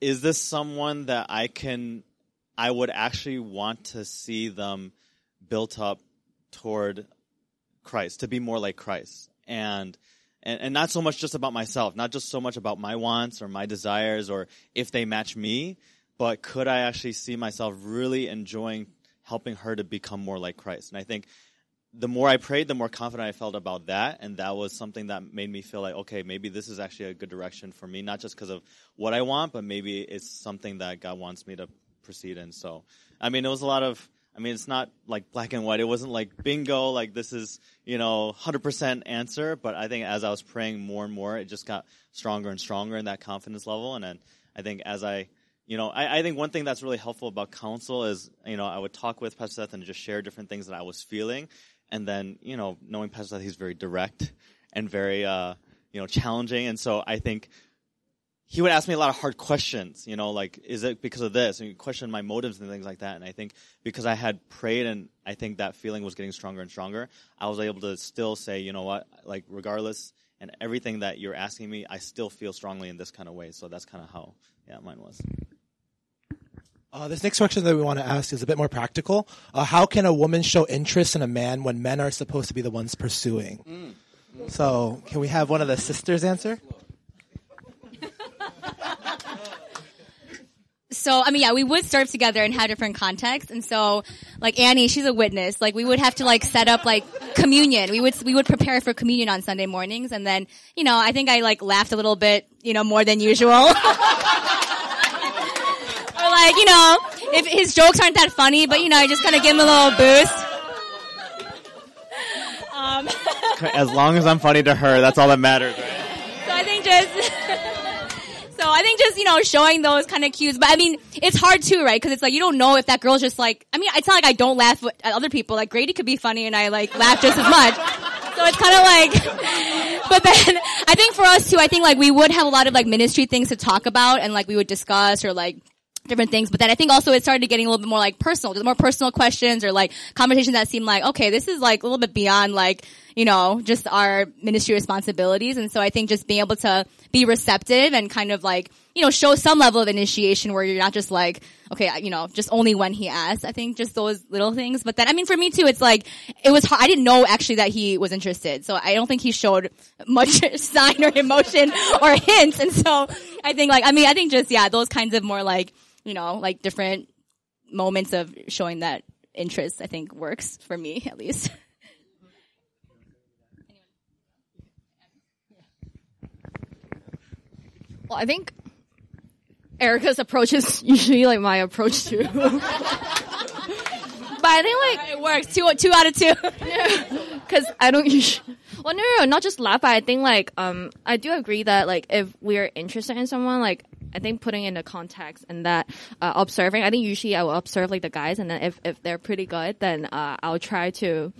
[SPEAKER 5] is this someone that I can I would actually want to see them built up toward Christ, to be more like Christ. And, and, and not so much just about myself, not just so much about my wants or my desires or if they match me, but could I actually see myself really enjoying helping her to become more like Christ? And I think the more I prayed, the more confident I felt about that. And that was something that made me feel like, okay, maybe this is actually a good direction for me, not just because of what I want, but maybe it's something that God wants me to proceed in. So, I mean, it was a lot of, I mean, it's not like black and white. It wasn't like bingo, like this is, you know, 100% answer. But I think as I was praying more and more, it just got stronger and stronger in that confidence level. And then I think as I, you know, I, I think one thing that's really helpful about counsel is, you know, I would talk with Pastor Seth and just share different things that I was feeling. And then, you know, knowing Pastor Seth, he's very direct and very, uh, you know, challenging. And so I think he would ask me a lot of hard questions, you know, like, is it because of this? And he questioned my motives and things like that. And I think because I had prayed and I think that feeling was getting stronger and stronger, I was able to still say, you know what, like, regardless and everything that you're asking me, I still feel strongly in this kind of way. So that's kind of how, yeah, mine was.
[SPEAKER 3] Uh, this next question that we want to ask is a bit more practical. Uh, how can a woman show interest in a man when men are supposed to be the ones pursuing? So, can we have one of the sisters answer?
[SPEAKER 4] So I mean, yeah, we would serve together and have different contexts, and so like Annie, she's a witness. Like we would have to like set up like communion. We would we would prepare for communion on Sunday mornings, and then you know I think I like laughed a little bit, you know, more than usual. or like you know, if his jokes aren't that funny, but you know, I just kind of give him a little boost. Um,
[SPEAKER 5] As long as I'm funny to her, that's all that matters, right?
[SPEAKER 4] so I think just. So I think just, you know, showing those kind of cues, but I mean, it's hard too, right? Cause it's like, you don't know if that girl's just like, I mean, it's not like I don't laugh at other people. Like Grady could be funny and I like laugh just as much. So it's kind of like, but then I think for us too, I think like we would have a lot of like ministry things to talk about and like we would discuss or like different things. But then I think also it started getting a little bit more like personal, just more personal questions or like conversations that seem like, okay, this is like a little bit beyond like, you know, just our ministry responsibilities. And so I think just being able to be receptive and kind of like, you know, show some level of initiation where you're not just like, okay, you know, just only when he asks. I think just those little things. But then, I mean, for me too, it's like, it was. I didn't know actually that he was interested. So I don't think he showed much sign or emotion or hints. And so I think like, I mean, I think just, yeah, those kinds of more like, you know, like different moments of showing that interest, I think works for me at least.
[SPEAKER 7] Well, I think Erica's approach is usually like my approach too. but I think like
[SPEAKER 4] it works. Two, two out of two.
[SPEAKER 7] because I don't usually. Well, no, no, no, not just laugh. But I think like um, I do agree that like if we're interested in someone, like I think putting in the context and that uh, observing. I think usually I will observe like the guys, and then if if they're pretty good, then uh, I'll try to.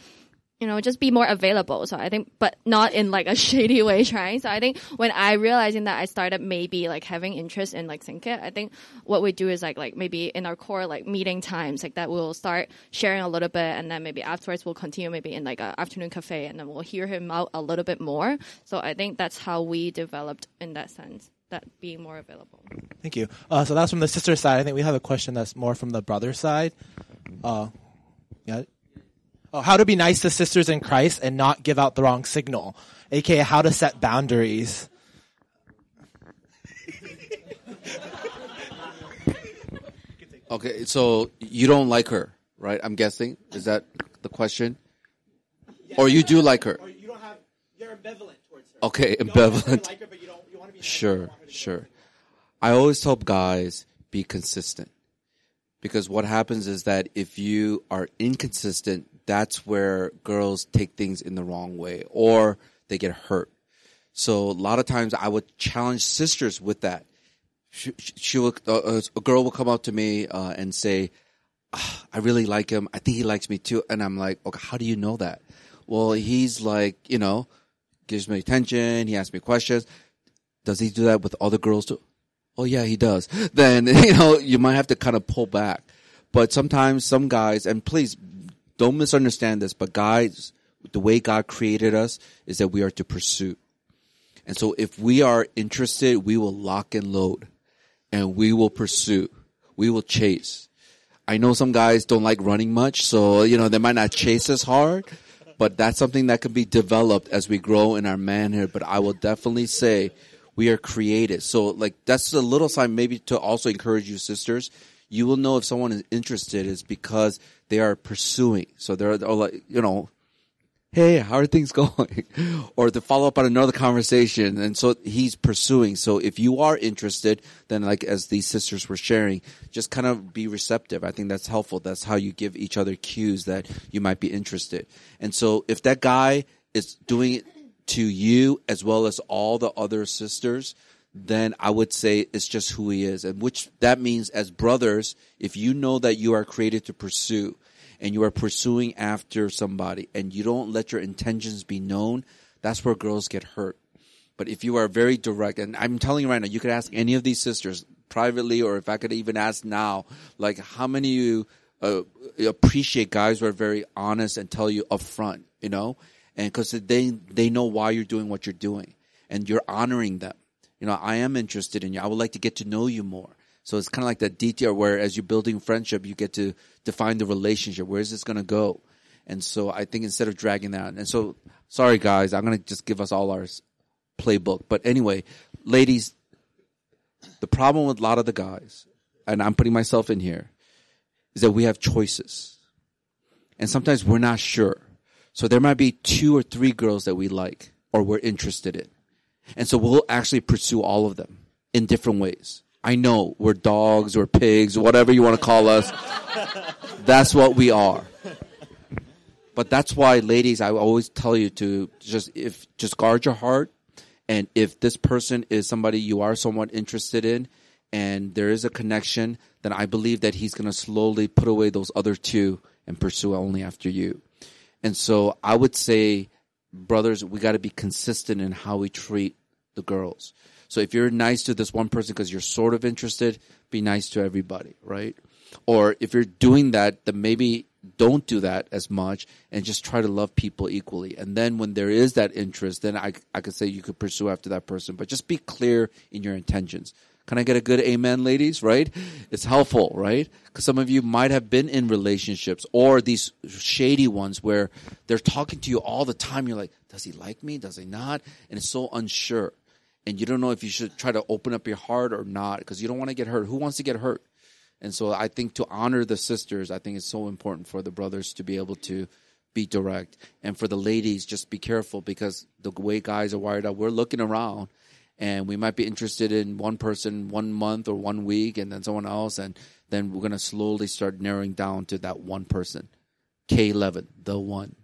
[SPEAKER 7] You know, just be more available. So I think, but not in like a shady way trying. So I think when I realizing that I started maybe like having interest in like Syncit, I think what we do is like, like maybe in our core like meeting times, like that we'll start sharing a little bit and then maybe afterwards we'll continue maybe in like a afternoon cafe and then we'll hear him out a little bit more. So I think that's how we developed in that sense, that being more available.
[SPEAKER 3] Thank you. Uh, so that's from the sister side. I think we have a question that's more from the brother side. Uh, yeah. Oh, how to be nice to sisters in Christ and not give out the wrong signal, aka how to set boundaries.
[SPEAKER 2] Okay, so you don't like her, right? I'm guessing. Is that the question? or you do like her?
[SPEAKER 3] Or you don't have. You're ambivalent towards her.
[SPEAKER 2] Okay, ambivalent.
[SPEAKER 3] her, but you don't. You want to be.
[SPEAKER 2] Sure, sure. I always help guys be consistent. Because what happens is that if you are inconsistent, that's where girls take things in the wrong way or they get hurt. So a lot of times I would challenge sisters with that. She, she will, uh, a girl will come up to me uh, and say, "Ah, "I really like him. I think he likes me too." And I'm like, "Okay, how do you know that?" Well, he's like, you know, gives me attention. He asks me questions. Does he do that with other girls too? Oh yeah, he does. Then, you know, you might have to kind of pull back. But sometimes some guys, and please don't misunderstand this, but guys, the way God created us is that we are to pursue. And so if we are interested, we will lock and load and we will pursue. We will chase. I know some guys don't like running much, so, you know, they might not chase as hard, but that's something that can be developed as we grow in our manhood. But I will definitely say we are created. So like that's a little sign maybe to also encourage you sisters. You will know if someone is interested is because they are pursuing. So they're, they're like, you know, hey, how are things going? or to follow up on another conversation. And so he's pursuing. So if you are interested, then like as these sisters were sharing, just kind of be receptive. I think that's helpful. That's how you give each other cues that you might be interested. And so if that guy is doing it to you as well as all the other sisters, then I would say it's just who he is. And which that means as brothers, if you know that you are created to pursue and you are pursuing after somebody and you don't let your intentions be known, that's where girls get hurt. But if you are very direct, and I'm telling you right now, you could ask any of these sisters privately, or if I could even ask now, like how many you uh, appreciate guys who are very honest and tell you upfront, you know, and because they they know why you're doing what you're doing, and you're honoring them. You know, I am interested in you. I would like to get to know you more. So it's kind of like that detail where, as you're building friendship, you get to define the relationship. Where is this going to go? And so I think instead of dragging that, and so sorry guys, I'm going to just give us all our playbook. But anyway, ladies, the problem with a lot of the guys, and I'm putting myself in here, is that we have choices. And sometimes we're not sure. So there might be two or three girls that we like or we're interested in. And so we'll actually pursue all of them in different ways. I know we're dogs or pigs, whatever you want to call us. That's what we are. But that's why, ladies, I always tell you to just if just guard your heart, and if this person is somebody you are somewhat interested in, and there is a connection, then I believe that he's going to slowly put away those other two and pursue only after you. And so I would say, brothers, we got to be consistent in how we treat the girls. So if you're nice to this one person because you're sort of interested, be nice to everybody, right? Or if you're doing that, then maybe don't do that as much and just try to love people equally. And then when there is that interest, then I, I could say you could pursue after that person, but just be clear in your intentions. Can I get a good amen, ladies? Right? It's helpful, right? Because some of you might have been in relationships or these shady ones where they're talking to you all the time. You're like, does he like me? Does he not? And it's so unsure. And you don't know if you should try to open up your heart or not because you don't want to get hurt. Who wants to get hurt? And so I think to honor the sisters, I think it's so important for the brothers to be able to be direct. And for the ladies, just be careful because the way guys are wired up, we're looking around and we might be interested in one person one month or one week and then someone else. And then we're going to slowly start narrowing down to that one person. K11, the one.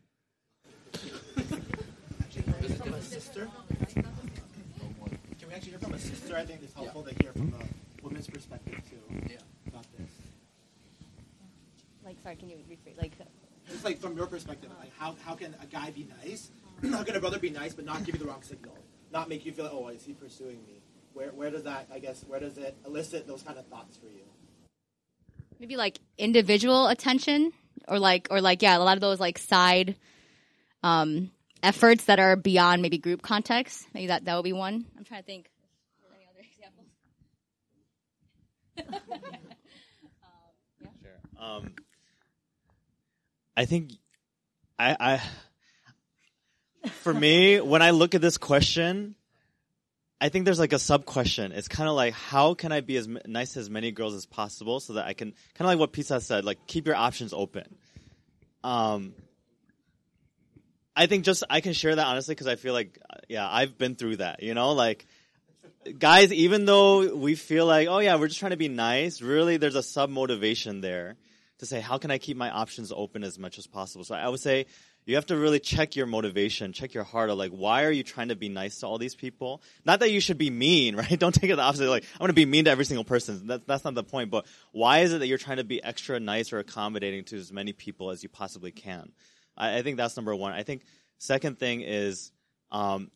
[SPEAKER 3] from a sister? Can we actually hear from a sister? I think it's helpful to hear from a woman's perspective too about this.
[SPEAKER 4] Like, sorry, can you rephrase? Like,
[SPEAKER 3] Just like from your perspective, like how, how can a guy be nice? how can a brother be nice but not give you the wrong signal? Not make you feel like, oh, is he pursuing me? Where where does that I guess where does it elicit those kind of thoughts for you?
[SPEAKER 4] maybe like individual attention or like or like yeah a lot of those like side um efforts that are beyond maybe group context maybe that that would be one i'm trying to think Are there any other examples
[SPEAKER 5] Um, I think I, I, for me, when I look at this question, I think there's like a sub question. It's kind of like, how can I be as m- nice to as many girls as possible so that I can, kind of like what Pizza said, like keep your options open. Um, I think just I can share that honestly because I feel like, yeah, I've been through that. You know, like guys, even though we feel like, oh yeah, we're just trying to be nice, really there's a sub motivation there to say, how can I keep my options open as much as possible? So I would say you have to really check your motivation, check your heart of like, why are you trying to be nice to all these people? Not that you should be mean, right? Don't take it the opposite. Like, I'm going to be mean to every single person. That, that's not the point. But why is it that you're trying to be extra nice or accommodating to as many people as you possibly can? I, I think that's number one. I think second thing is, um,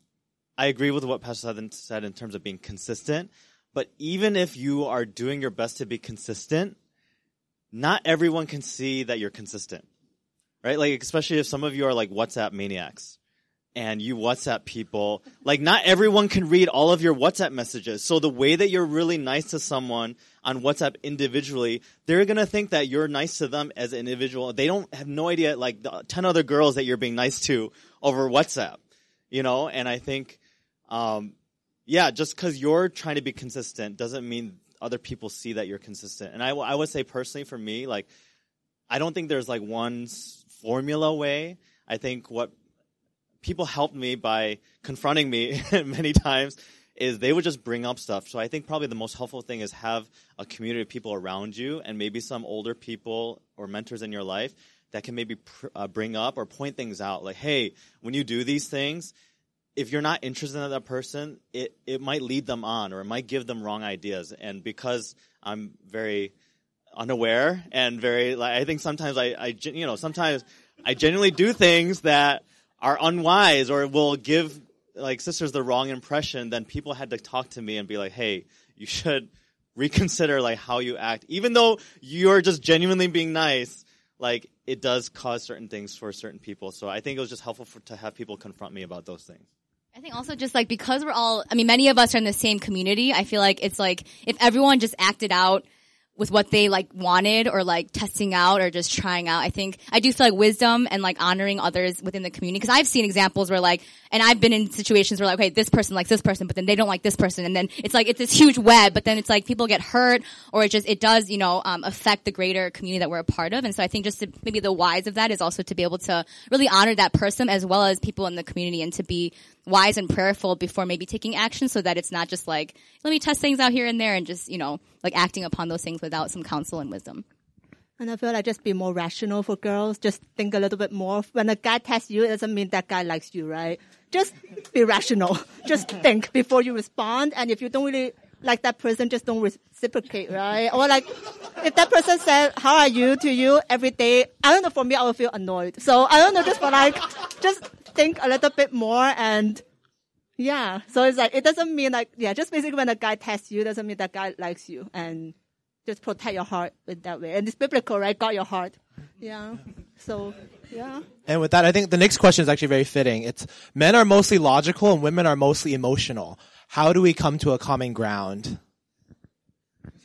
[SPEAKER 5] I agree with what Pastor said in terms of being consistent. But even if you are doing your best to be consistent, not everyone can see that you're consistent. Right? Like, especially if some of you are like WhatsApp maniacs and you WhatsApp people, like not everyone can read all of your WhatsApp messages. So the way that you're really nice to someone on WhatsApp individually, they're gonna think that you're nice to them as an individual. They don't have no idea, like the 10 other girls that you're being nice to over WhatsApp. You know, and I think, um, yeah, just because you're trying to be consistent doesn't mean other people see that you're consistent. And I, would say personally for me, like, I don't think there's like one formula way. I think what people helped me by confronting me many times is they would just bring up stuff. So I think probably the most helpful thing is have a community of people around you and maybe some older people or mentors in your life that can maybe pr- uh, bring up or point things out. Like, hey, when you do these things, if you're not interested in that person, it, it might lead them on or it might give them wrong ideas. And because I'm very unaware and very, like, I think sometimes I, I, you know, sometimes I genuinely do things that are unwise or will give like sisters the wrong impression, then people had to talk to me and be like, "Hey, you should reconsider like how you act, even though you're just genuinely being nice." Like it does cause certain things for certain people. So I think it was just helpful for, to have people confront me about those things.
[SPEAKER 4] I think also just like because we're all, I mean, many of us are in the same community. I feel like it's like if everyone just acted out with what they like wanted or like testing out or just trying out. I think I do feel like wisdom and like honoring others within the community because I've seen examples where like, and I've been in situations where like, okay, this person likes this person, but then they don't like this person, and then it's like it's this huge web. But then it's like people get hurt or it just it does you know um, affect the greater community that we're a part of. And so I think just to, maybe the wise of that is also to be able to really honor that person as well as people in the community and to be wise and prayerful before maybe taking action so that it's not just like let me test things out here and there and just you know like acting upon those things without some counsel and wisdom.
[SPEAKER 6] And I feel like just be more rational for girls. Just think a little bit more. When a guy tests you, it doesn't mean that guy likes you, right? Just be rational. Just think before you respond. And if you don't really like that person, just don't reciprocate, right? Or like, if that person said, how are you to you every day, I don't know, for me, I will feel annoyed. So I don't know, just for like, just think a little bit more and yeah. So it's like, it doesn't mean like, yeah, just basically when a guy tests you, doesn't mean that guy likes you and just protect your heart in that way. And it's biblical, right? Guard your heart. Yeah. So, yeah.
[SPEAKER 3] And with that, I think the next question is actually very fitting. It's men are mostly logical and women are mostly emotional. How do we come to a common ground?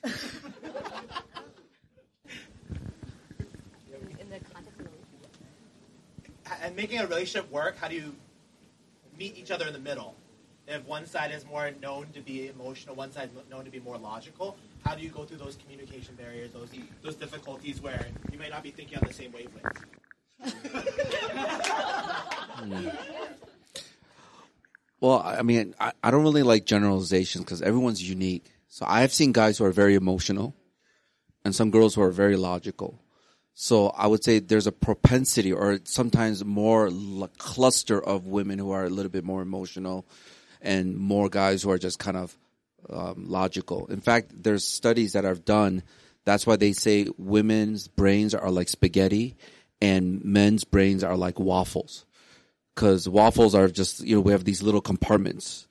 [SPEAKER 3] making a relationship work, how do you meet each other in the middle? If one side is more known to be emotional, one side is known to be more logical, how do you go through those communication barriers, those those difficulties where you may not be thinking on the same wavelength?
[SPEAKER 2] Well, I mean, I, I don't really like generalizations because everyone's unique. So I have seen guys who are very emotional and some girls who are very logical. So I would say there's a propensity or sometimes more l- cluster of women who are a little bit more emotional and more guys who are just kind of um, logical. In fact, there's studies that I've done. That's why they say women's brains are like spaghetti and men's brains are like waffles. Cause waffles are just, you know, we have these little compartments,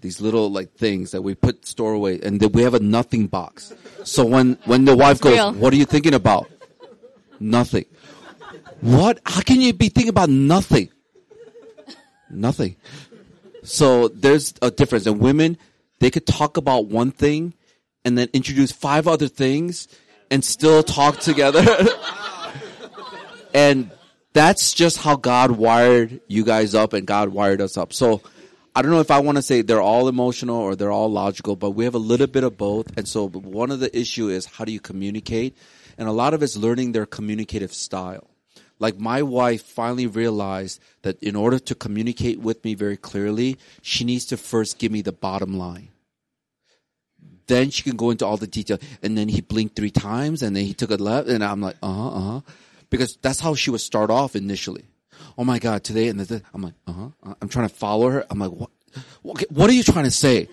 [SPEAKER 2] these little like things that we put store away and then we have a nothing box. So when, when the wife goes,
[SPEAKER 4] real.
[SPEAKER 2] what are you thinking about? Nothing. What? How can you be thinking about nothing? Nothing. So there's a difference. And women, they could talk about one thing and then introduce five other things and still talk together. and that's just how God wired you guys up and God wired us up. So I don't know if I want to say they're all emotional or they're all logical, but we have a little bit of both. And so one of the issue is how do you communicate? And a lot of it's learning their communicative style. Like my wife finally realized that in order to communicate with me very clearly, she needs to first give me the bottom line. Then she can go into all the detail. And then he blinked three times and then he took a left and I'm like, uh huh, uh huh. Because that's how she would start off initially. Oh my God, today and the, I'm like, uh huh. I'm trying to follow her. I'm like, what, what are you trying to say?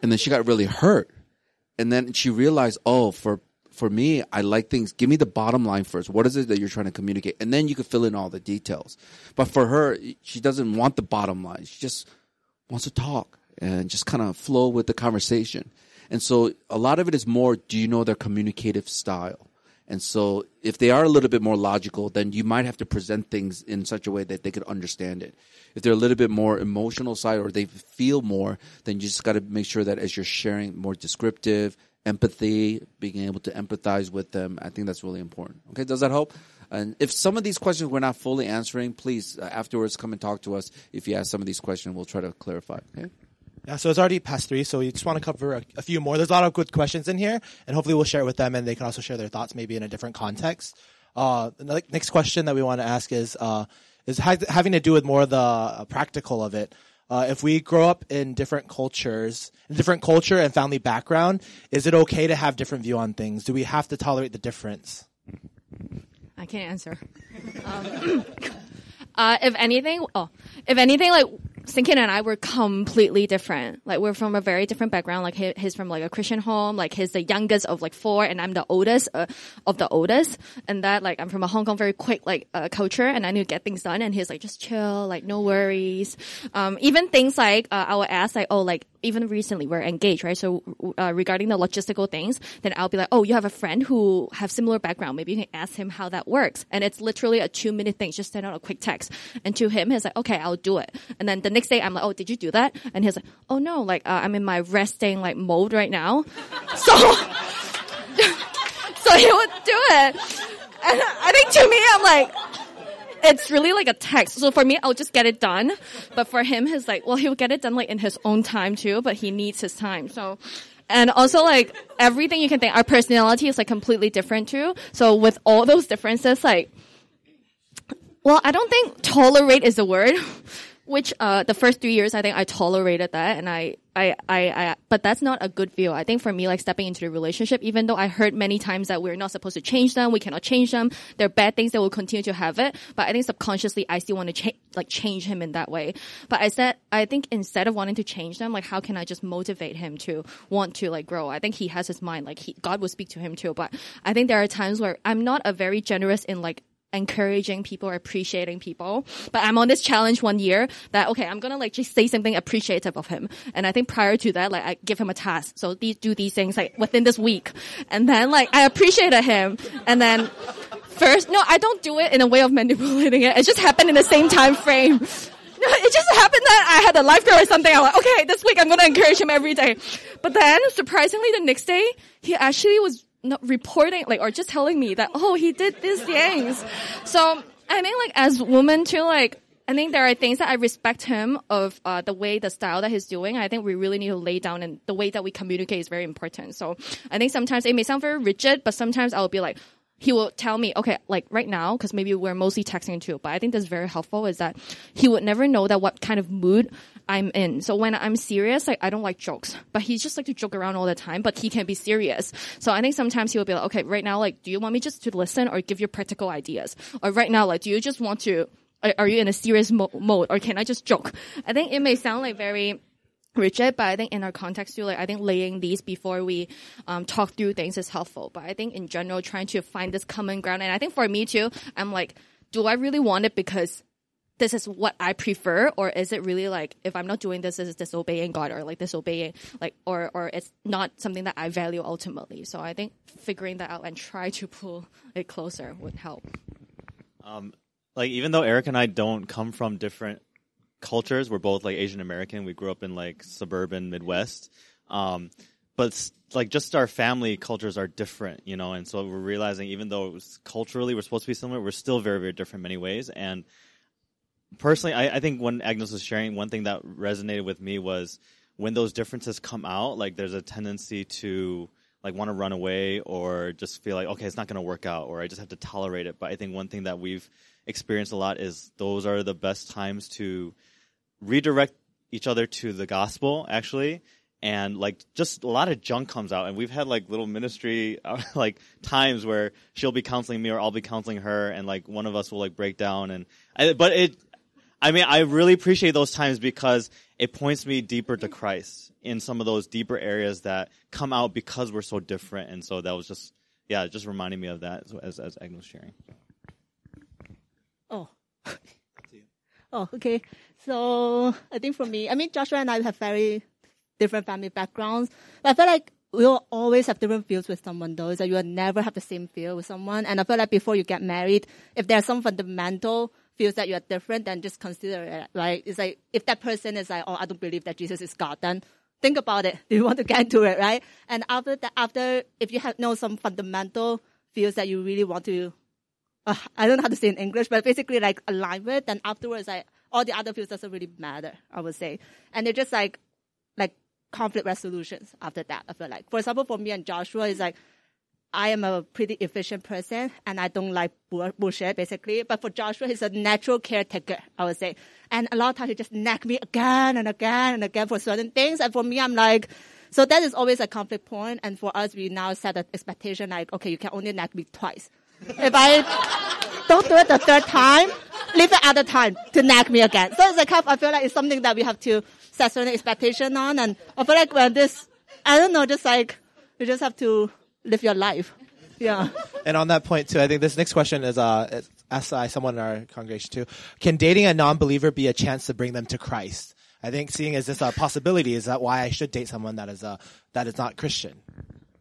[SPEAKER 2] And then she got really hurt. And then she realized, oh, for for me, I like things. Give me the bottom line first. What is it that you're trying to communicate? And then you can fill in all the details. But for her, she doesn't want the bottom line. She just wants to talk and just kind of flow with the conversation. And so a lot of it is more, do you know their communicative style? And so if they are a little bit more logical, then you might have to present things in such a way that they could understand it. If they're a little bit more emotional side or they feel more, then you just got to make sure that as you're sharing more descriptive, empathy, being able to empathize with them, I think that's really important. Okay, does that help? And if some of these questions we're not fully answering, please uh, afterwards come and talk to us. If you ask some of these questions, we'll try to clarify. Okay.
[SPEAKER 3] Yeah, so it's already past three, so we just want to cover a, a few more. There's a lot of good questions in here, and hopefully we'll share it with them, and they can also share their thoughts maybe in a different context. Uh, the next question that we want to ask is uh, is ha- having to do with more of the uh, practical of it. Uh, if we grow up in different cultures, different culture and family background, is it okay to have different view on things? Do we have to tolerate the difference?
[SPEAKER 7] I can't answer. Um, uh, if anything, oh, if anything, like Sinkin and I were completely different. Like we're from a very different background. Like he, he's from like a Christian home. Like he's the youngest of like four, and I'm the oldest uh, of the oldest. And that like I'm from a Hong Kong very quick like uh, culture, and I need to get things done. And he's like just chill, like no worries. Um, even things like uh, I would ask like oh like even recently we're engaged, right? So uh, regarding the logistical things, then I'll be like, oh, you have a friend who have similar background. Maybe you can ask him how that works. And it's literally a two minute thing. Just send out a quick text. And to him, he's like, okay, I'll do it. And then the next day, I'm like, oh, did you do that? And he's like, oh no, like uh, I'm in my resting like mode right now. So, so he would do it. And I think to me, I'm like, it's really like a text. So for me, I'll just get it done. But for him, he's like, well, he'll get it done like in his own time too, but he needs his time. So, and also like everything you can think, our personality is like completely different too. So with all those differences, like, well, I don't think tolerate is the word. Which uh the first three years I think I tolerated that and I, I I I but that's not a good feel. I think for me like stepping into the relationship, even though I heard many times that we're not supposed to change them, we cannot change them. They're bad things that will continue to have it. But I think subconsciously I still want to change like change him in that way. But I said I think instead of wanting to change them, like how can I just motivate him to want to like grow? I think he has his mind, like he God will speak to him too. But I think there are times where I'm not a very generous in like encouraging people or appreciating people. But I'm on this challenge one year that, okay, I'm gonna like just say something appreciative of him. And I think prior to that, like I give him a task. So these, do these things like within this week. And then like I appreciated him. And then first, no, I don't do it in a way of manipulating it. It just happened in the same time frame. No, it just happened that I had a life girl or something. I'm like, okay, this week I'm gonna encourage him every day. But then surprisingly the next day, he actually was not reporting like or just telling me that oh he did these things so i mean like as women too like I think there are things that I respect him of uh, the way, the style that he's doing. I think we really need to lay down and the way that we communicate is very important. So I think sometimes it may sound very rigid, but sometimes I'll be like, he will tell me, okay, like right now, because maybe we're mostly texting too, but I think that's very helpful is that he would never know that what kind of mood I'm in. So when I'm serious, like I don't like jokes, but he just like to joke around all the time, but he can be serious. So I think sometimes he will be like, okay, right now, like, do you want me just to listen or give you practical ideas? Or right now, like, do you just want to, are, are you in a serious mo- mode or can I just joke? I think it may sound like very, rigid, but I think in our context too, like I think laying these before we um, talk through things is helpful. But I think in general, trying to find this common ground, and I think for me too, I'm like, do I really want it because this is what I prefer, or is it really like if I'm not doing this, is disobeying God, or like disobeying like, or or it's not something that I value ultimately. So I think figuring that out and try to pull it closer would help.
[SPEAKER 5] Um, like even though Eric and I don't come from different cultures. We're both like Asian American. We grew up in like suburban Midwest. Um, but like just our family cultures are different, you know, and so we're realizing even though culturally we're supposed to be similar, we're still very, very different in many ways. And personally, I, I think when Agnes was sharing, one thing that resonated with me was when those differences come out, like there's a tendency to like want to run away or just feel like, okay, it's not going to work out or I just have to tolerate it. But I think one thing that we've experienced a lot is those are the best times to redirect each other to the gospel actually. And like just a lot of junk comes out. And we've had like little ministry like times where she'll be counseling me or I'll be counseling her. And like one of us will like break down. And I, but it I mean I really appreciate those times because it points me deeper to Christ in some of those deeper areas that come out because we're so different. And so that was just yeah just reminding me of that as as Agnes sharing.
[SPEAKER 6] Oh. oh, okay. So I think for me, I mean, Joshua and I have very different family backgrounds. But I feel like we'll always have different feels with someone though. Is that you will never have the same feel with someone. And I feel like before you get married, if there's some fundamental feels that you are different, then just consider it, right? It's like, if that person is like, oh, I don't believe that Jesus is God, then think about it. Do you want to get into it, right? And after that, after, if you have know some fundamental feels that you really want to, uh, I don't know how to say in English, but basically like align with, then afterwards, like, all the other fields doesn't really matter, I would say. And they're just like, like conflict resolutions after that, I feel like. For example, for me and Joshua, it's like, I am a pretty efficient person and I don't like bullshit basically. But for Joshua, he's a natural caretaker, I would say. And a lot of times he just nag me again and again and again for certain things. And for me, I'm like, so that is always a conflict point. And for us, we now set an expectation like, okay, you can only nag me twice. if I don't do it the third time, leave it at the time to nag me again. So it's like, I feel like it's something that we have to set certain expectation on. And I feel like when this, I don't know, just like, you just have to live your life. Yeah.
[SPEAKER 3] And on that point too, I think this next question is uh asked by someone in our congregation too. Can dating a non-believer be a chance to bring them to Christ? I think seeing as this a possibility, is that why I should date someone that is uh that is not Christian?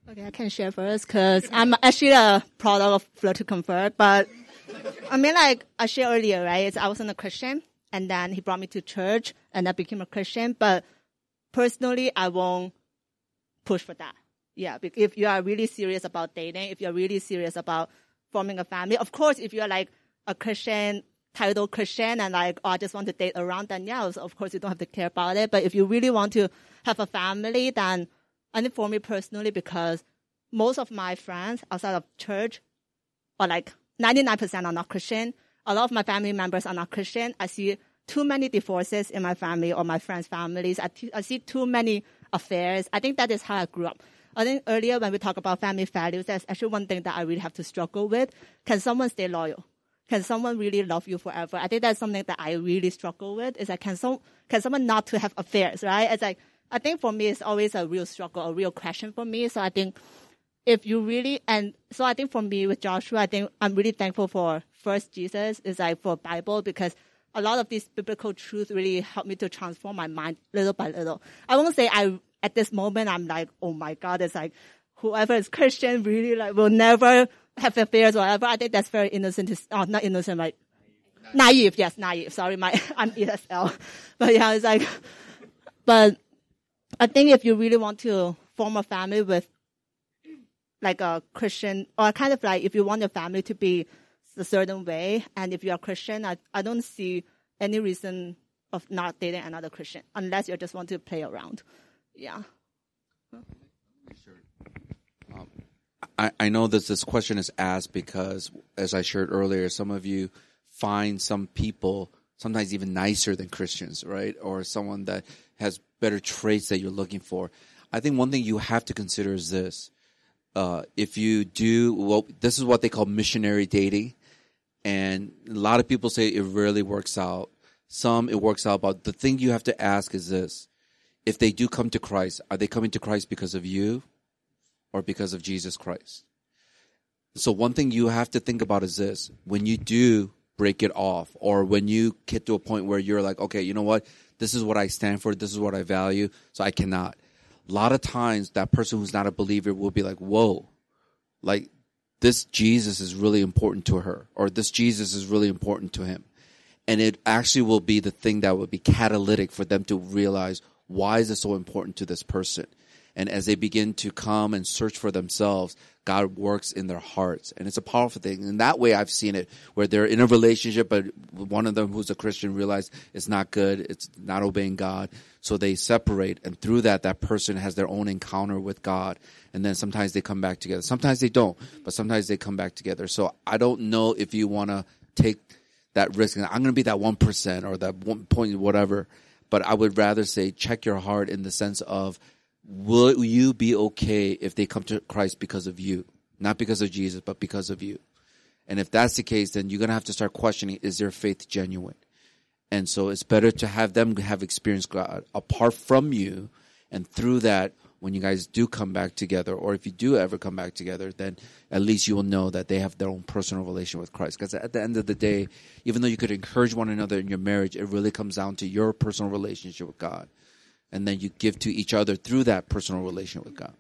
[SPEAKER 6] Okay, I can share first because I'm actually a product of Flirt to Convert. But I mean, like I shared earlier, right? I wasn't a Christian, and then he brought me to church, and I became a Christian. But personally, I won't push for that. Yeah, if you are really serious about dating, if you're really serious about forming a family, of course, if you're like a Christian, title Christian, and like, oh, I just want to date around, then yeah, of course, you don't have to care about it. But if you really want to have a family, then I think for me personally, because most of my friends outside of church are like 99% are not Christian. A lot of my family members are not Christian. I see too many divorces in my family or my friends' families. I, t- I see too many affairs. I think that is how I grew up. I think earlier when we talk about family values, that's actually one thing that I really have to struggle with. Can someone stay loyal? Can someone really love you forever? I think that's something that I really struggle with. Is like can some can someone not to have affairs, right? It's like I think for me it's always a real struggle, a real question for me. So I think if you really and so I think for me with Joshua, I think I'm really thankful for first Jesus is like for Bible because a lot of these biblical truths really helped me to transform my mind little by little. I won't say I at this moment I'm like, oh my God, it's like whoever is Christian really like will never have affairs or whatever. I think that's very innocent. Oh, not innocent, like naive. Yes, naive. Sorry, my I'm ESL, but yeah, it's like, but I think if you really want to form a family with like a Christian or kind of like if you want your family to be a certain way and if you're Christian, I, I don't see any reason of not dating another Christian unless you just want to play around. Yeah.
[SPEAKER 2] I, I know that this question is asked because, as I shared earlier, some of you find some people sometimes even nicer than Christians, right? Or someone that has better traits that you're looking for. I think one thing you have to consider is this. Uh, if you do, well, this is what they call missionary dating. And a lot of people say it rarely works out. Some it works out, but the thing you have to ask is this. If they do come to Christ, are they coming to Christ because of you or because of Jesus Christ? So one thing you have to think about is this. When you do break it off or when you get to a point where you're like, okay, you know what? This is what I stand for. This is what I value. So I cannot. A lot of times that person who's not a believer will be like, whoa, like this Jesus is really important to her or this Jesus is really important to him. And it actually will be the thing that will be catalytic for them to realize why is it so important to this person? And as they begin to come and search for themselves, God works in their hearts. And it's a powerful thing. And that way I've seen it where they're in a relationship, but one of them who's a Christian realized it's not good. It's not obeying God. So they separate. And through that, that person has their own encounter with God. And then sometimes they come back together. Sometimes they don't, but sometimes they come back together. So I don't know if you want to take that risk. I'm going to be that 1% or that one point, whatever. But I would rather say check your heart in the sense of, will you be okay if they come to Christ because of you? Not because of Jesus, but because of you. And if that's the case, then you're going to have to start questioning, is their faith genuine? And so it's better to have them have experienced God apart from you. And through that, when you guys do come back together, or if you do ever come back together, then at least you will know that they have their own personal relation with Christ. Because at the end of the day, even though you could encourage one another in your marriage, it really comes down to your personal relationship with God and then you give to each other through that personal relation with God.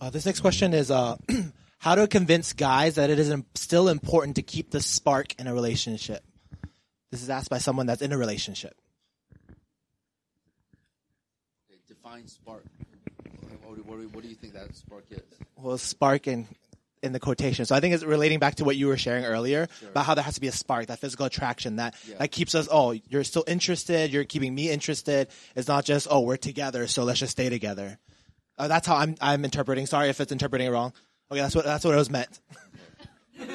[SPEAKER 3] Uh, this next question is uh, how to convince guys that it is im- still important to keep the spark in a relationship. This is asked by someone that's in a relationship.
[SPEAKER 2] Define spark. What, what, what do you think that spark is?
[SPEAKER 3] Well, spark in in the quotation. So I think it's relating back to what you were sharing earlier
[SPEAKER 2] Sure.
[SPEAKER 3] about how there has to be a spark, that physical attraction that
[SPEAKER 2] Yeah.
[SPEAKER 3] that keeps us. Oh, you're still interested. You're keeping me interested. It's not just oh we're together, so let's just stay together. Uh, that's how I'm I'm interpreting. Sorry if it's interpreting it wrong. Okay, that's what that's what it was meant. he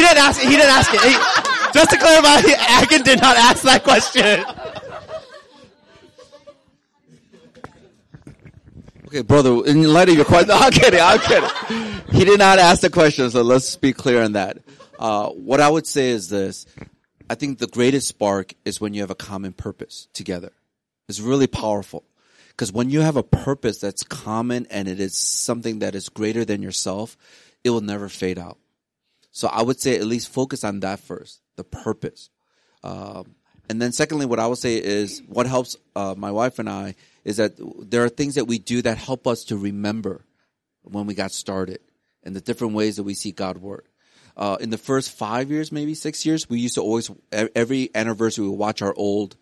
[SPEAKER 3] didn't ask. He didn't ask it. He- just to clarify, Akin did not ask that question.
[SPEAKER 2] Okay, brother, in light of your question, no, I'm kidding, I'm kidding. He did not ask the question, so let's be clear on that. Uh, what I would say is this. I think the greatest spark is when you have a common purpose together. It's really powerful. Because when you have a purpose that's common and it is something that is greater than yourself, it will never fade out. So I would say at least focus on that first, the purpose. Um, and then secondly, what I would say is what helps uh, my wife and I is that there are things that we do that help us to remember when we got started and the different ways that we see God work. Uh, in the first five years, maybe six years, we used to always every anniversary we watch our old.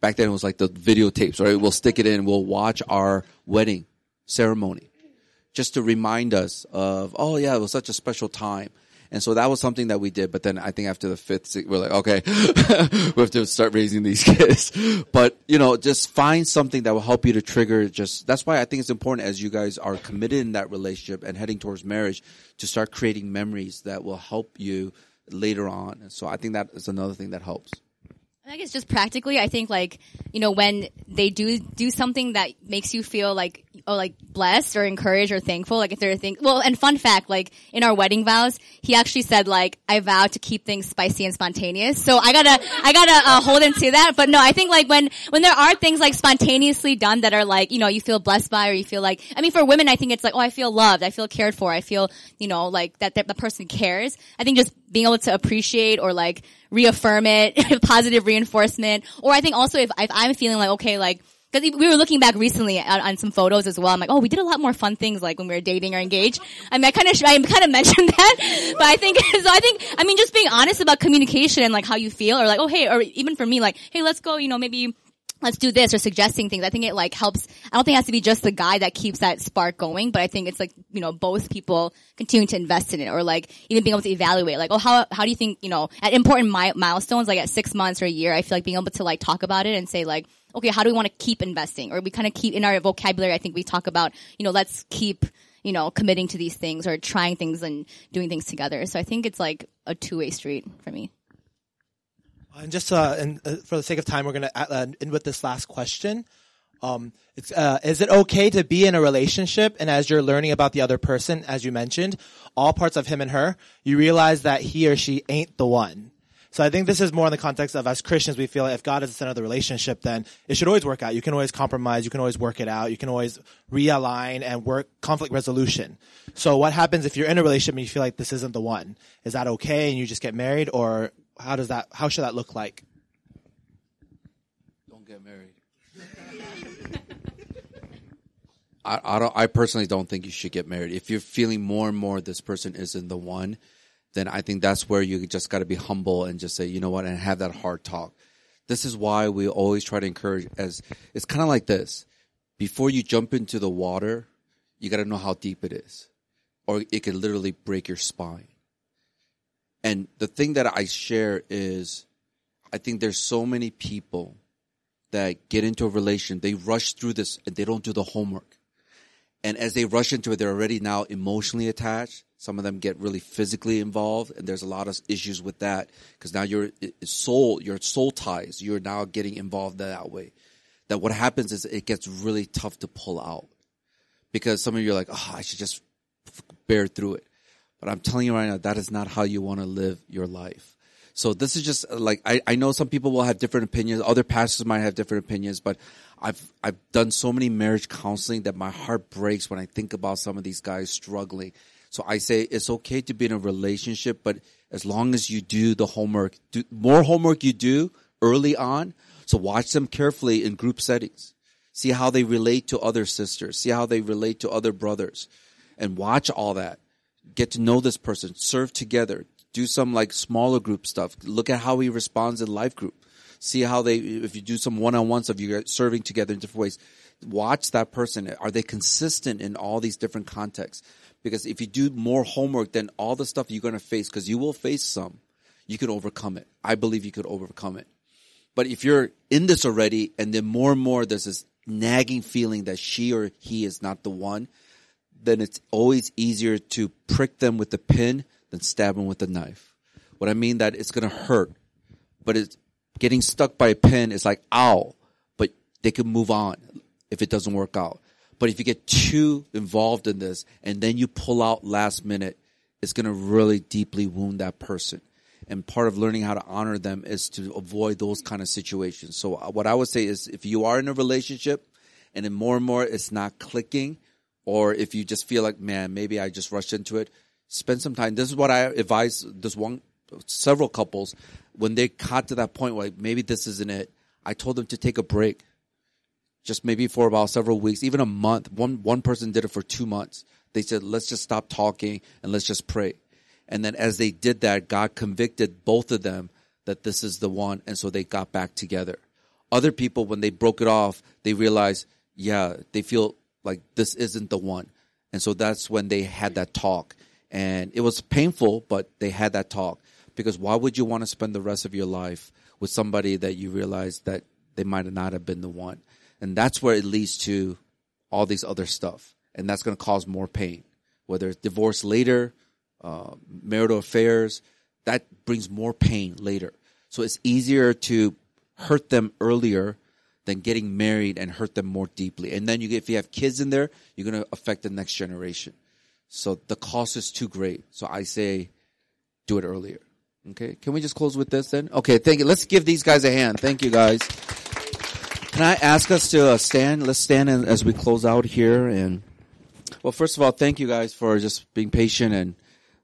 [SPEAKER 2] Back then, it was like the videotapes, right? We'll stick it in. We'll watch our wedding ceremony, just to remind us of, oh yeah, it was such a special time. And so that was something that we did. But then I think after the fifth, we're like, okay, we have to start raising these kids. But, you know, just find something that will help you to trigger just, that's why I think it's important as you guys are committed in that relationship and heading towards marriage to start creating memories that will help you later on. And so I think that is another thing that helps.
[SPEAKER 4] I it's just practically. I think like you know when they do do something that makes you feel like oh like blessed or encouraged or thankful. Like if they're think well. And fun fact, like in our wedding vows, he actually said like I vow to keep things spicy and spontaneous. So I gotta I gotta uh, hold him to that. But no, I think like when when there are things like spontaneously done that are like you know you feel blessed by or you feel like I mean for women I think it's like oh I feel loved, I feel cared for, I feel you know like that that the person cares. I think just being able to appreciate or like reaffirm it, positive reinforcement. Or I think also if, if I'm feeling like, okay, like, cause we were looking back recently on, on, some photos as well. I'm like, oh, we did a lot more fun things like when we were dating or engaged. I mean, I kind of, I kind of mentioned that, but I think, so I think, I mean, just being honest about communication and like how you feel or like, oh, hey, or even for me, like, hey, let's go, you know, maybe let's do this or suggesting things. I think it like helps. I don't think it has to be just the guy that keeps that spark going, but I think it's like, you know, both people continuing to invest in it or like even being able to evaluate like, oh, how, how do you think, you know, at important mi- milestones, like at six months or a year, I feel like being able to like talk about it and say like, okay, how do we want to keep investing? Or we kind of keep in our vocabulary, I think we talk about, you know, let's keep, you know, committing to these things or trying things and doing things together. So I think it's like a two way street for me.
[SPEAKER 3] And just uh, and uh, for the sake of time, we're going to uh, end with this last question. Um, it's, uh, is it okay to be in a relationship and as you're learning about the other person, as you mentioned, all parts of him and her, you realize that he or she ain't the one. So I think this is more in the context of as Christians, we feel like if God is the center of the relationship, then it should always work out. You can always compromise. You can always work it out. You can always realign and work conflict resolution. So what happens if you're in a relationship and you feel like this isn't the one? Is that okay and you just get married or how does that, how should that look like?
[SPEAKER 2] Don't get married. I, I don't. I personally don't think you should get married. If you're feeling more and more this person isn't the one, then I think that's where you just got to be humble and just say, you know what, and have that hard talk. This is why we always try to encourage. As it's kind of like this: before you jump into the water, you got to know how deep it is, or it could literally break your spine. And the thing that I share is, I think there's so many people that get into a relation, they rush through this and they don't do the homework. And as they rush into it, they're already now emotionally attached. Some of them get really physically involved, and there's a lot of issues with that because now your soul, your soul ties, you're now getting involved that way. That what happens is it gets really tough to pull out because some of you are like, oh, I should just bear through it. But I'm telling you right now, that is not how you want to live your life. So this is just like I, I know some people will have different opinions. Other pastors might have different opinions, but I've I've done so many marriage counseling that my heart breaks when I think about some of these guys struggling. So I say it's okay to be in a relationship, but as long as you do the homework, do more homework you do early on. So watch them carefully in group settings. See how they relate to other sisters. See how they relate to other brothers and watch all that. Get to know this person, serve together, do some like smaller group stuff. Look at how he responds in life group. See how they, if you do some one-on-ones of you serving together in different ways, watch that person. Are they consistent in all these different contexts? Because if you do more homework, then all the stuff you're going to face, because you will face some, you can overcome it. I believe you could overcome it. But if you're in this already, and then more and more there's this nagging feeling that she or he is not the one, then it's always easier to prick them with the pin than stab them with a knife. What I mean that it's going to hurt, but it's getting stuck by a pin is like ow, but they can move on if it doesn't work out. But if you get too involved in this and then you pull out last minute, it's going to really deeply wound that person. And part of learning how to honor them is to avoid those kind of situations. So uh, what I would say is if you are in a relationship and then more and more it's not clicking, or if you just feel like, man, maybe I just rushed into it, spend some time. This is what I advise this one, several couples when they got to that point where like, maybe this isn't it. I told them to take a break just maybe for about several weeks, even a month. One one person did it for two months. They said, "Let's just stop talking and let's just pray." And then as they did that, God convicted both of them that this is the one, and so they got back together. Other people, when they broke it off, they realized, yeah, they feel like this isn't the one, and so that's when they had that talk, and it was painful, but they had that talk because why would you want to spend the rest of your life with somebody that you realize that they might not have been the one? And that's where it leads to all these other stuff. And that's going to cause more pain, whether it's divorce later, uh, marital affairs, that brings more pain later. So it's easier to hurt them earlier than getting married and hurt them more deeply. And then you get, if you have kids in there, you're going to affect the next generation. So the cost is too great. So I say, do it earlier. Okay. Can we just close with this then? Okay. Thank you. Let's give these guys a hand. Thank you guys. Can I ask us to uh, stand? Let's stand as we close out here. And well, first of all, thank you guys for just being patient and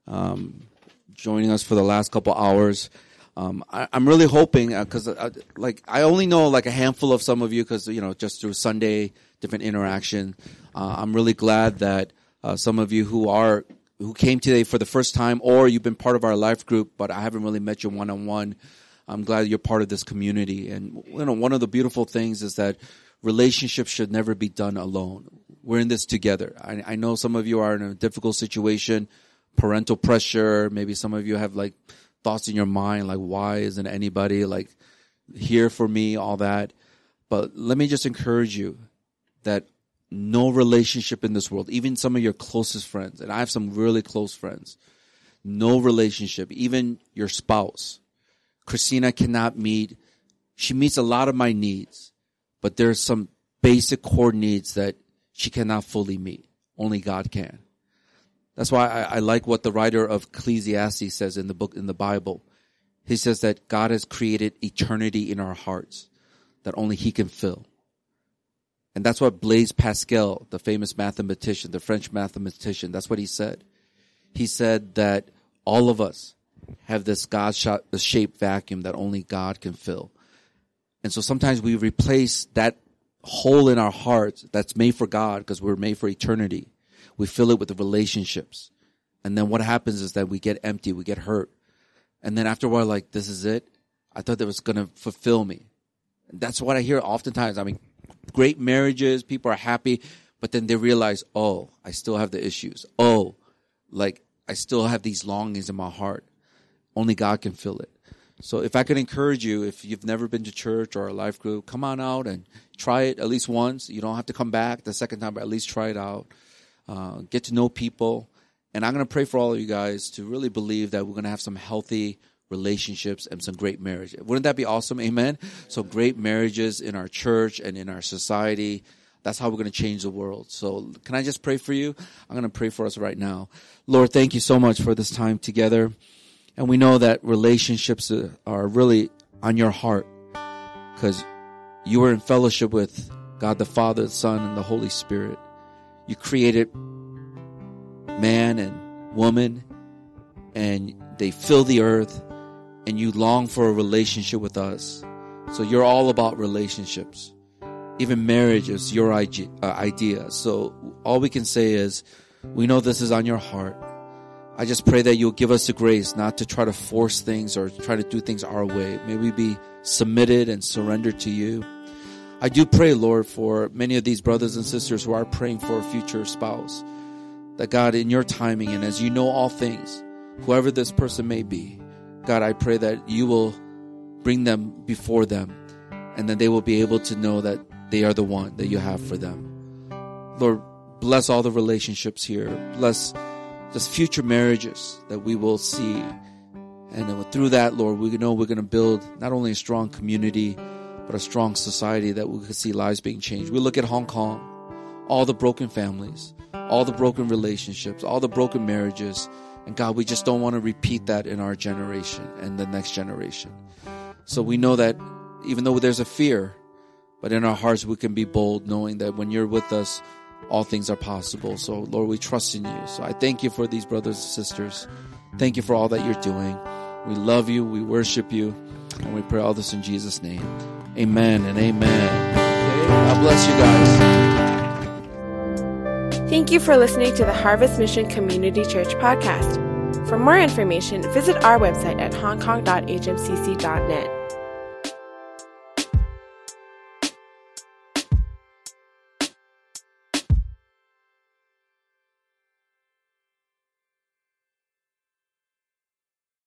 [SPEAKER 2] um, joining us for the last couple hours. Um, I, am really hoping because, uh, uh, like, I only know like a handful of some of you because you know just through Sunday different interaction. Uh, I'm really glad that uh, some of you who are who came today for the first time, or you've been part of our life group, but I haven't really met you one on one. I'm glad you're part of this community. And you know, one of the beautiful things is that relationships should never be done alone. We're in this together. I, I know some of you are in a difficult situation, parental pressure. Maybe some of you have like thoughts in your mind, like, why isn't anybody like here for me? All that. But let me just encourage you that no relationship in this world, even some of your closest friends, and I have some really close friends, no relationship, even your spouse, Christina cannot meet. She meets a lot of my needs, but there's some basic core needs that she cannot fully meet. Only God can. That's why I, I like what the writer of Ecclesiastes says in the book, in the Bible. He says that God has created eternity in our hearts that only He can fill. And that's what Blaise Pascal, the famous mathematician, the French mathematician, that's what he said. He said that all of us have this God shaped vacuum that only God can fill. And so sometimes we replace that hole in our hearts that's made for God because we're made for eternity. We fill it with the relationships. And then what happens is that we get empty, we get hurt. And then after a while, like, this is it. I thought that was going to fulfill me. And that's what I hear oftentimes. I mean, great marriages, people are happy, but then they realize, oh, I still have the issues. Oh, like, I still have these longings in my heart. Only God can fill it. So if I could encourage you, if you've never been to church or a life group, come on out and try it at least once. You don't have to come back the second time, but at least try it out. Uh, get to know people. And I'm going to pray for all of you guys to really believe that we're going to have some healthy relationships and some great marriage. Wouldn't that be awesome? Amen. So great marriages in our church and in our society. That's how we're going to change the world. So can I just pray for you? I'm going to pray for us right now. Lord, thank you so much for this time together. And we know that relationships are really on your heart because you were in fellowship with God the Father, the Son, and the Holy Spirit. You created man and woman and they fill the earth and you long for a relationship with us. So you're all about relationships. Even marriage is your uh, idea. So all we can say is we know this is on your heart I just pray that you'll give us the grace not to try to force things or try to do things our way. May we be submitted and surrendered to you. I do pray, Lord, for many of these brothers and sisters who are praying for a future spouse. That God, in your timing and as you know all things, whoever this person may be, God, I pray that you will bring them before them and that they will be able to know that they are the one that you have for them. Lord, bless all the relationships here. Bless just future marriages that we will see. And then through that, Lord, we know we're going to build not only a strong community, but a strong society that we can see lives being changed. We look at Hong Kong, all the broken families, all the broken relationships, all the broken marriages. And God, we just don't want to repeat that in our generation and the next generation. So we know that even though there's a fear, but in our hearts we can be bold knowing that when you're with us, all things are possible. So Lord, we trust in you. So I thank you for these brothers and sisters. Thank you for all that you're doing. We love you. We worship you. And we pray all this in Jesus' name. Amen and amen. God bless you guys.
[SPEAKER 1] Thank you for listening to the Harvest Mission Community Church podcast. For more information, visit our website at hongkong.hmcc.net.